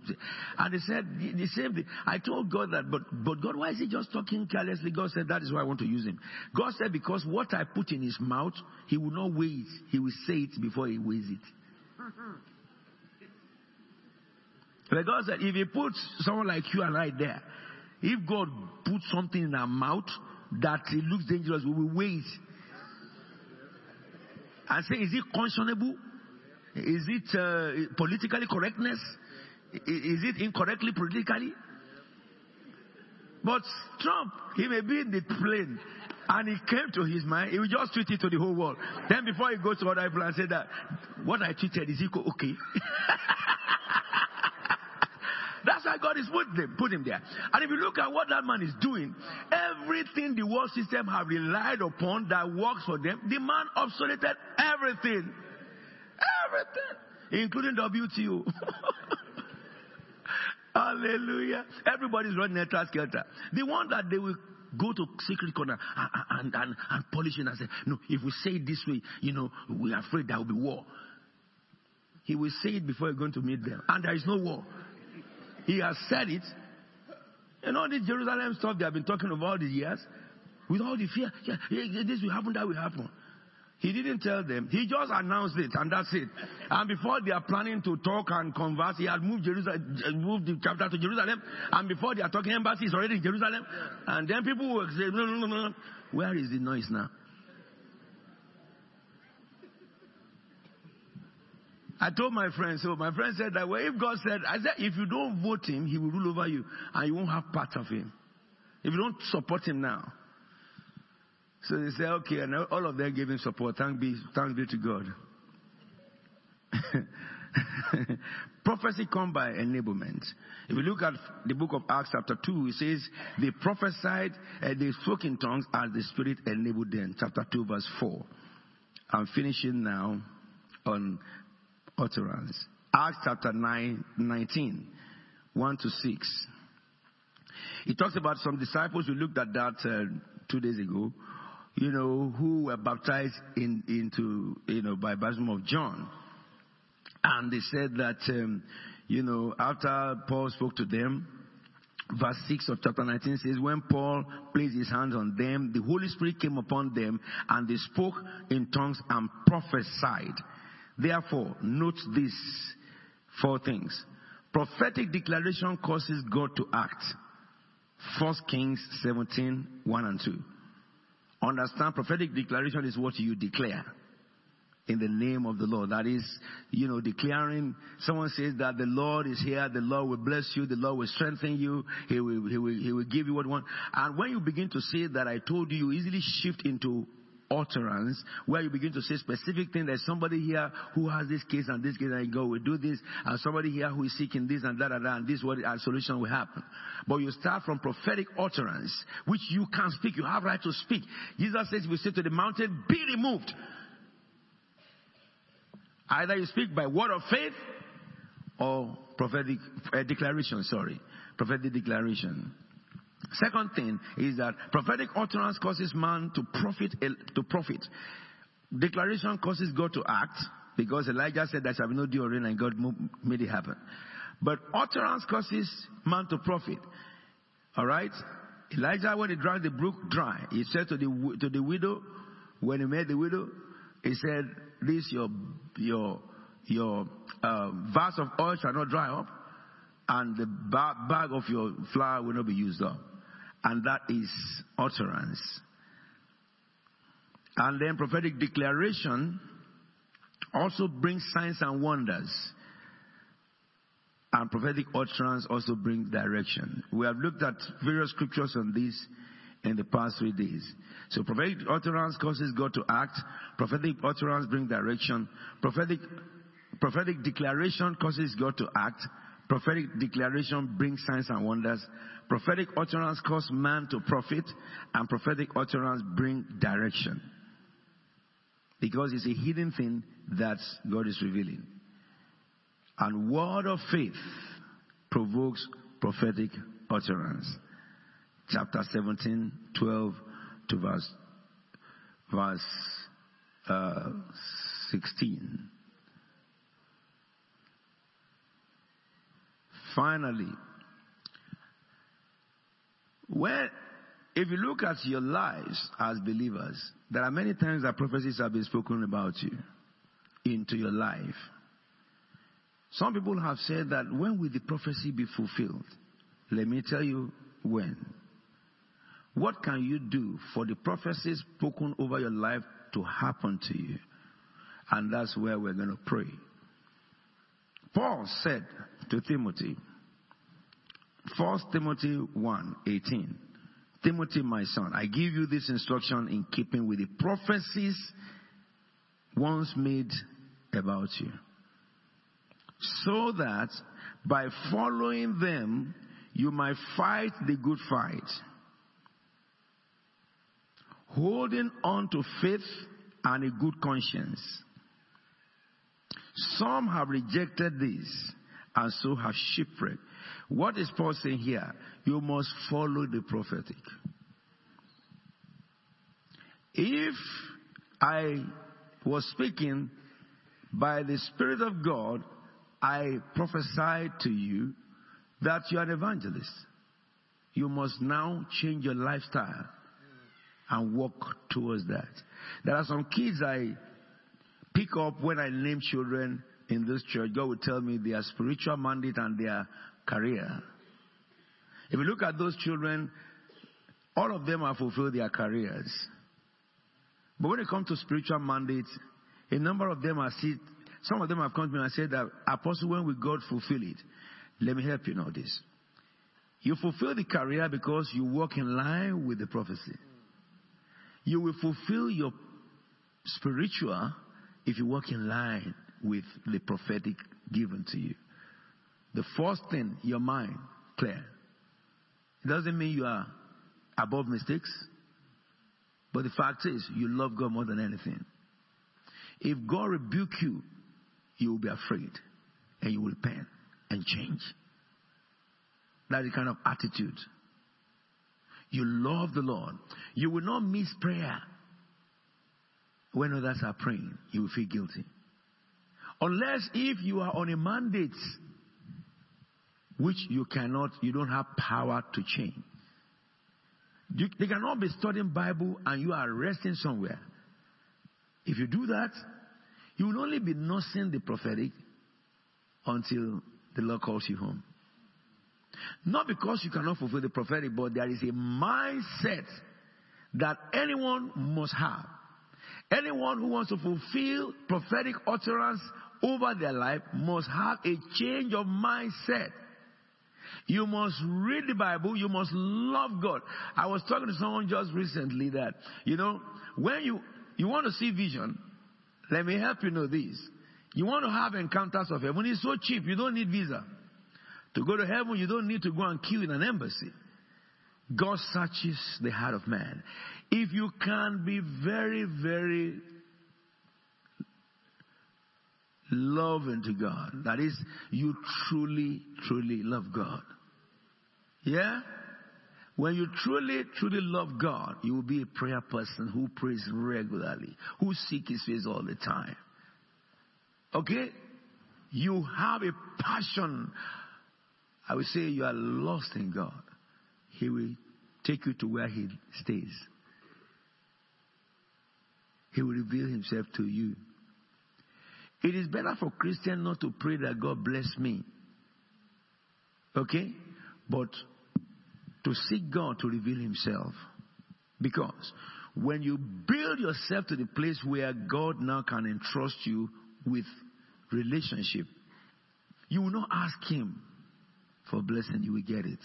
And he said the same thing. I told God that, but, but God, why is he just talking carelessly? God said, that is why I want to use him. God said, because what I put in his mouth, he will not wait. He will say it before he weighs it. But God said, if he puts someone like you and I there, if God puts something in our mouth that it looks dangerous, we will wait and say, is it conscionable? Is it uh, politically correctness? Is it incorrectly politically? But Trump, he may be in the plane and it came to his mind, he will just tweet it to the whole world. Then before he goes to other people and say that, what I tweeted, is equal okay? God is put him, put him there. And if you look at what that man is doing, everything the world system have relied upon that works for them, the man obsoleted everything. Everything. Including WTO. Hallelujah. Everybody's running a skelter. The one that they will go to secret corner and, and, and, and polish and say, no, if we say it this way, you know, we're afraid there will be war. He will say it before he's going to meet them. And there is no war. He has said it. And all this Jerusalem stuff they have been talking about all these years, with all the fear, yeah, this will happen, that will happen. He didn't tell them. He just announced it, and that's it. And before they are planning to talk and converse, he had moved Jerusalem, moved the chapter to Jerusalem. And before they are talking embassy, is already in Jerusalem. And then people will say, no, no, no, no. Where is the noise now? I told my friend, so my friend said that well, if God said, I said, if you don't vote him, he will rule over you and you won't have part of him. If you don't support him now. So they said, okay, and all of them gave him support. Thank be, thanks be to God. Prophecy come by enablement. If you look at the book of Acts chapter 2, it says, they prophesied, and they spoke in tongues as the Spirit enabled them. Chapter 2 verse 4. I'm finishing now on utterance. Acts chapter 9, 19, 1 to 6. He talks about some disciples. We looked at that uh, two days ago. You know, who were baptized in, into, you know, by baptism of John. And they said that, um, you know, after Paul spoke to them, verse 6 of chapter 19 says, When Paul placed his hands on them, the Holy Spirit came upon them, and they spoke in tongues and prophesied. Therefore, note these four things. Prophetic declaration causes God to act. 1 Kings 17, 1 and 2. Understand, prophetic declaration is what you declare in the name of the Lord. That is, you know, declaring, someone says that the Lord is here, the Lord will bless you, the Lord will strengthen you, He will, He will, he will give you what you want. And when you begin to say that I told you, you easily shift into utterance where you begin to say specific things. There's somebody here who has this case and this case and go, we do this, and somebody here who is seeking this and that and that, and this what a solution will happen. But you start from prophetic utterance, which you can speak. You have right to speak. Jesus says, we say to the mountain, be removed. Either you speak by word of faith or prophetic uh, declaration, sorry. Prophetic declaration. Second thing is that prophetic utterance causes man to profit to profit. Declaration causes God to act because Elijah said there shall be no dew or rain and God made it happen. But utterance causes man to profit. All right? Elijah, when he drank the brook dry, he said to the to the widow, when he met the widow, he said, "This your your your uh, vase of oil shall not dry up, and the bag of your flour will not be used up." And that is utterance. And then prophetic declaration also brings signs and wonders. And prophetic utterance also brings direction. We have looked at various scriptures on this in the past three days. So prophetic utterance causes God to act. Prophetic utterance brings direction. Prophetic, prophetic declaration causes God to act. Prophetic declaration brings signs and wonders. Prophetic utterance cause man to profit, and prophetic utterance bring direction. Because it's a hidden thing that God is revealing. And word of faith provokes prophetic utterance. Chapter 17, 12 to verse, verse uh, 16. Finally, when, if you look at your lives as believers, there are many times that prophecies have been spoken about you into your life. Some people have said that when will the prophecy be fulfilled? Let me tell you when. What can you do for the prophecies spoken over your life to happen to you? And that's where we're going to pray. Paul said to Timothy, 1 Timothy 1 18. Timothy, my son, I give you this instruction in keeping with the prophecies once made about you. So that by following them, you might fight the good fight. Holding on to faith and a good conscience. Some have rejected this and so have shipwrecked. What is Paul saying here? You must follow the prophetic. If I was speaking by the Spirit of God, I prophesied to you that you are an evangelist. You must now change your lifestyle and walk towards that. There are some kids I pick up when I name children in this church. God will tell me their spiritual mandate and their career. If you look at those children, all of them have fulfilled their careers. But when it comes to spiritual mandates, a number of them are see, some of them have come to me and said that, Apostle, when will God fulfill it? Let me help you know this. You fulfill the career because you walk in line with the prophecy. You will fulfill your spiritual if you walk in line with the prophetic given to you. The first thing, your mind clear. It doesn't mean you are above mistakes, but the fact is you love God more than anything. If God rebuke you, you will be afraid and you will repent and change. That's the kind of attitude. You love the Lord. You will not miss prayer. When others are praying, you will feel guilty. Unless if you are on a mandate which you cannot, you don't have power to change. You, they cannot be studying Bible and you are resting somewhere. If you do that, you will only be nursing the prophetic until the Lord calls you home. Not because you cannot fulfill the prophetic, but there is a mindset that anyone must have. Anyone who wants to fulfill prophetic utterance over their life must have a change of mindset. You must read the Bible. You must love God. I was talking to someone just recently that, you know, when you, You want to see vision? Let me help you know this. You want to have encounters of heaven? It's so cheap. You don't need visa. To go to heaven, you don't need to go and queue in an embassy. God searches the heart of man. If you can be very, very loving to God, that is, you truly, truly love God. Yeah? When you truly, truly love God, you will be a prayer person who prays regularly, who seeks His face all the time. Okay? You have a passion. I would say you are lost in God. He will take you to where He stays. He will reveal Himself to you. It is better for Christian not to pray that God bless me. Okay? But to seek God to reveal Himself. Because when you build yourself to the place where God now can entrust you with relationship, you will not ask Him for blessing, you will get it.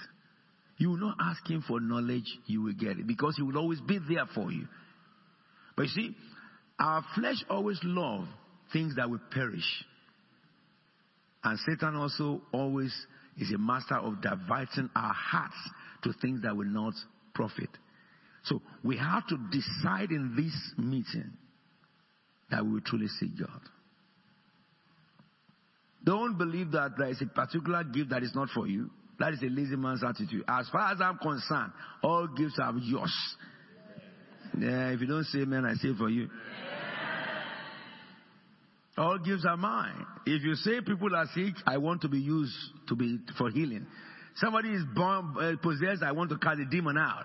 You will not ask Him for knowledge, you will get it. Because He will always be there for you. But you see, our flesh always love things that will perish. And Satan also always is a master of diverting our hearts to things that will not profit. So we have to decide in this meeting that we will truly seek God. Don't believe that there is a particular gift that is not for you. That is a lazy man's attitude. As far as I'm concerned, all gifts are yours. Yeah, if you don't say amen, I say for you. All gifts are mine. If you say people are sick, I want to be used to be for healing. Somebody is born uh, possessed, I want to cast the demon out.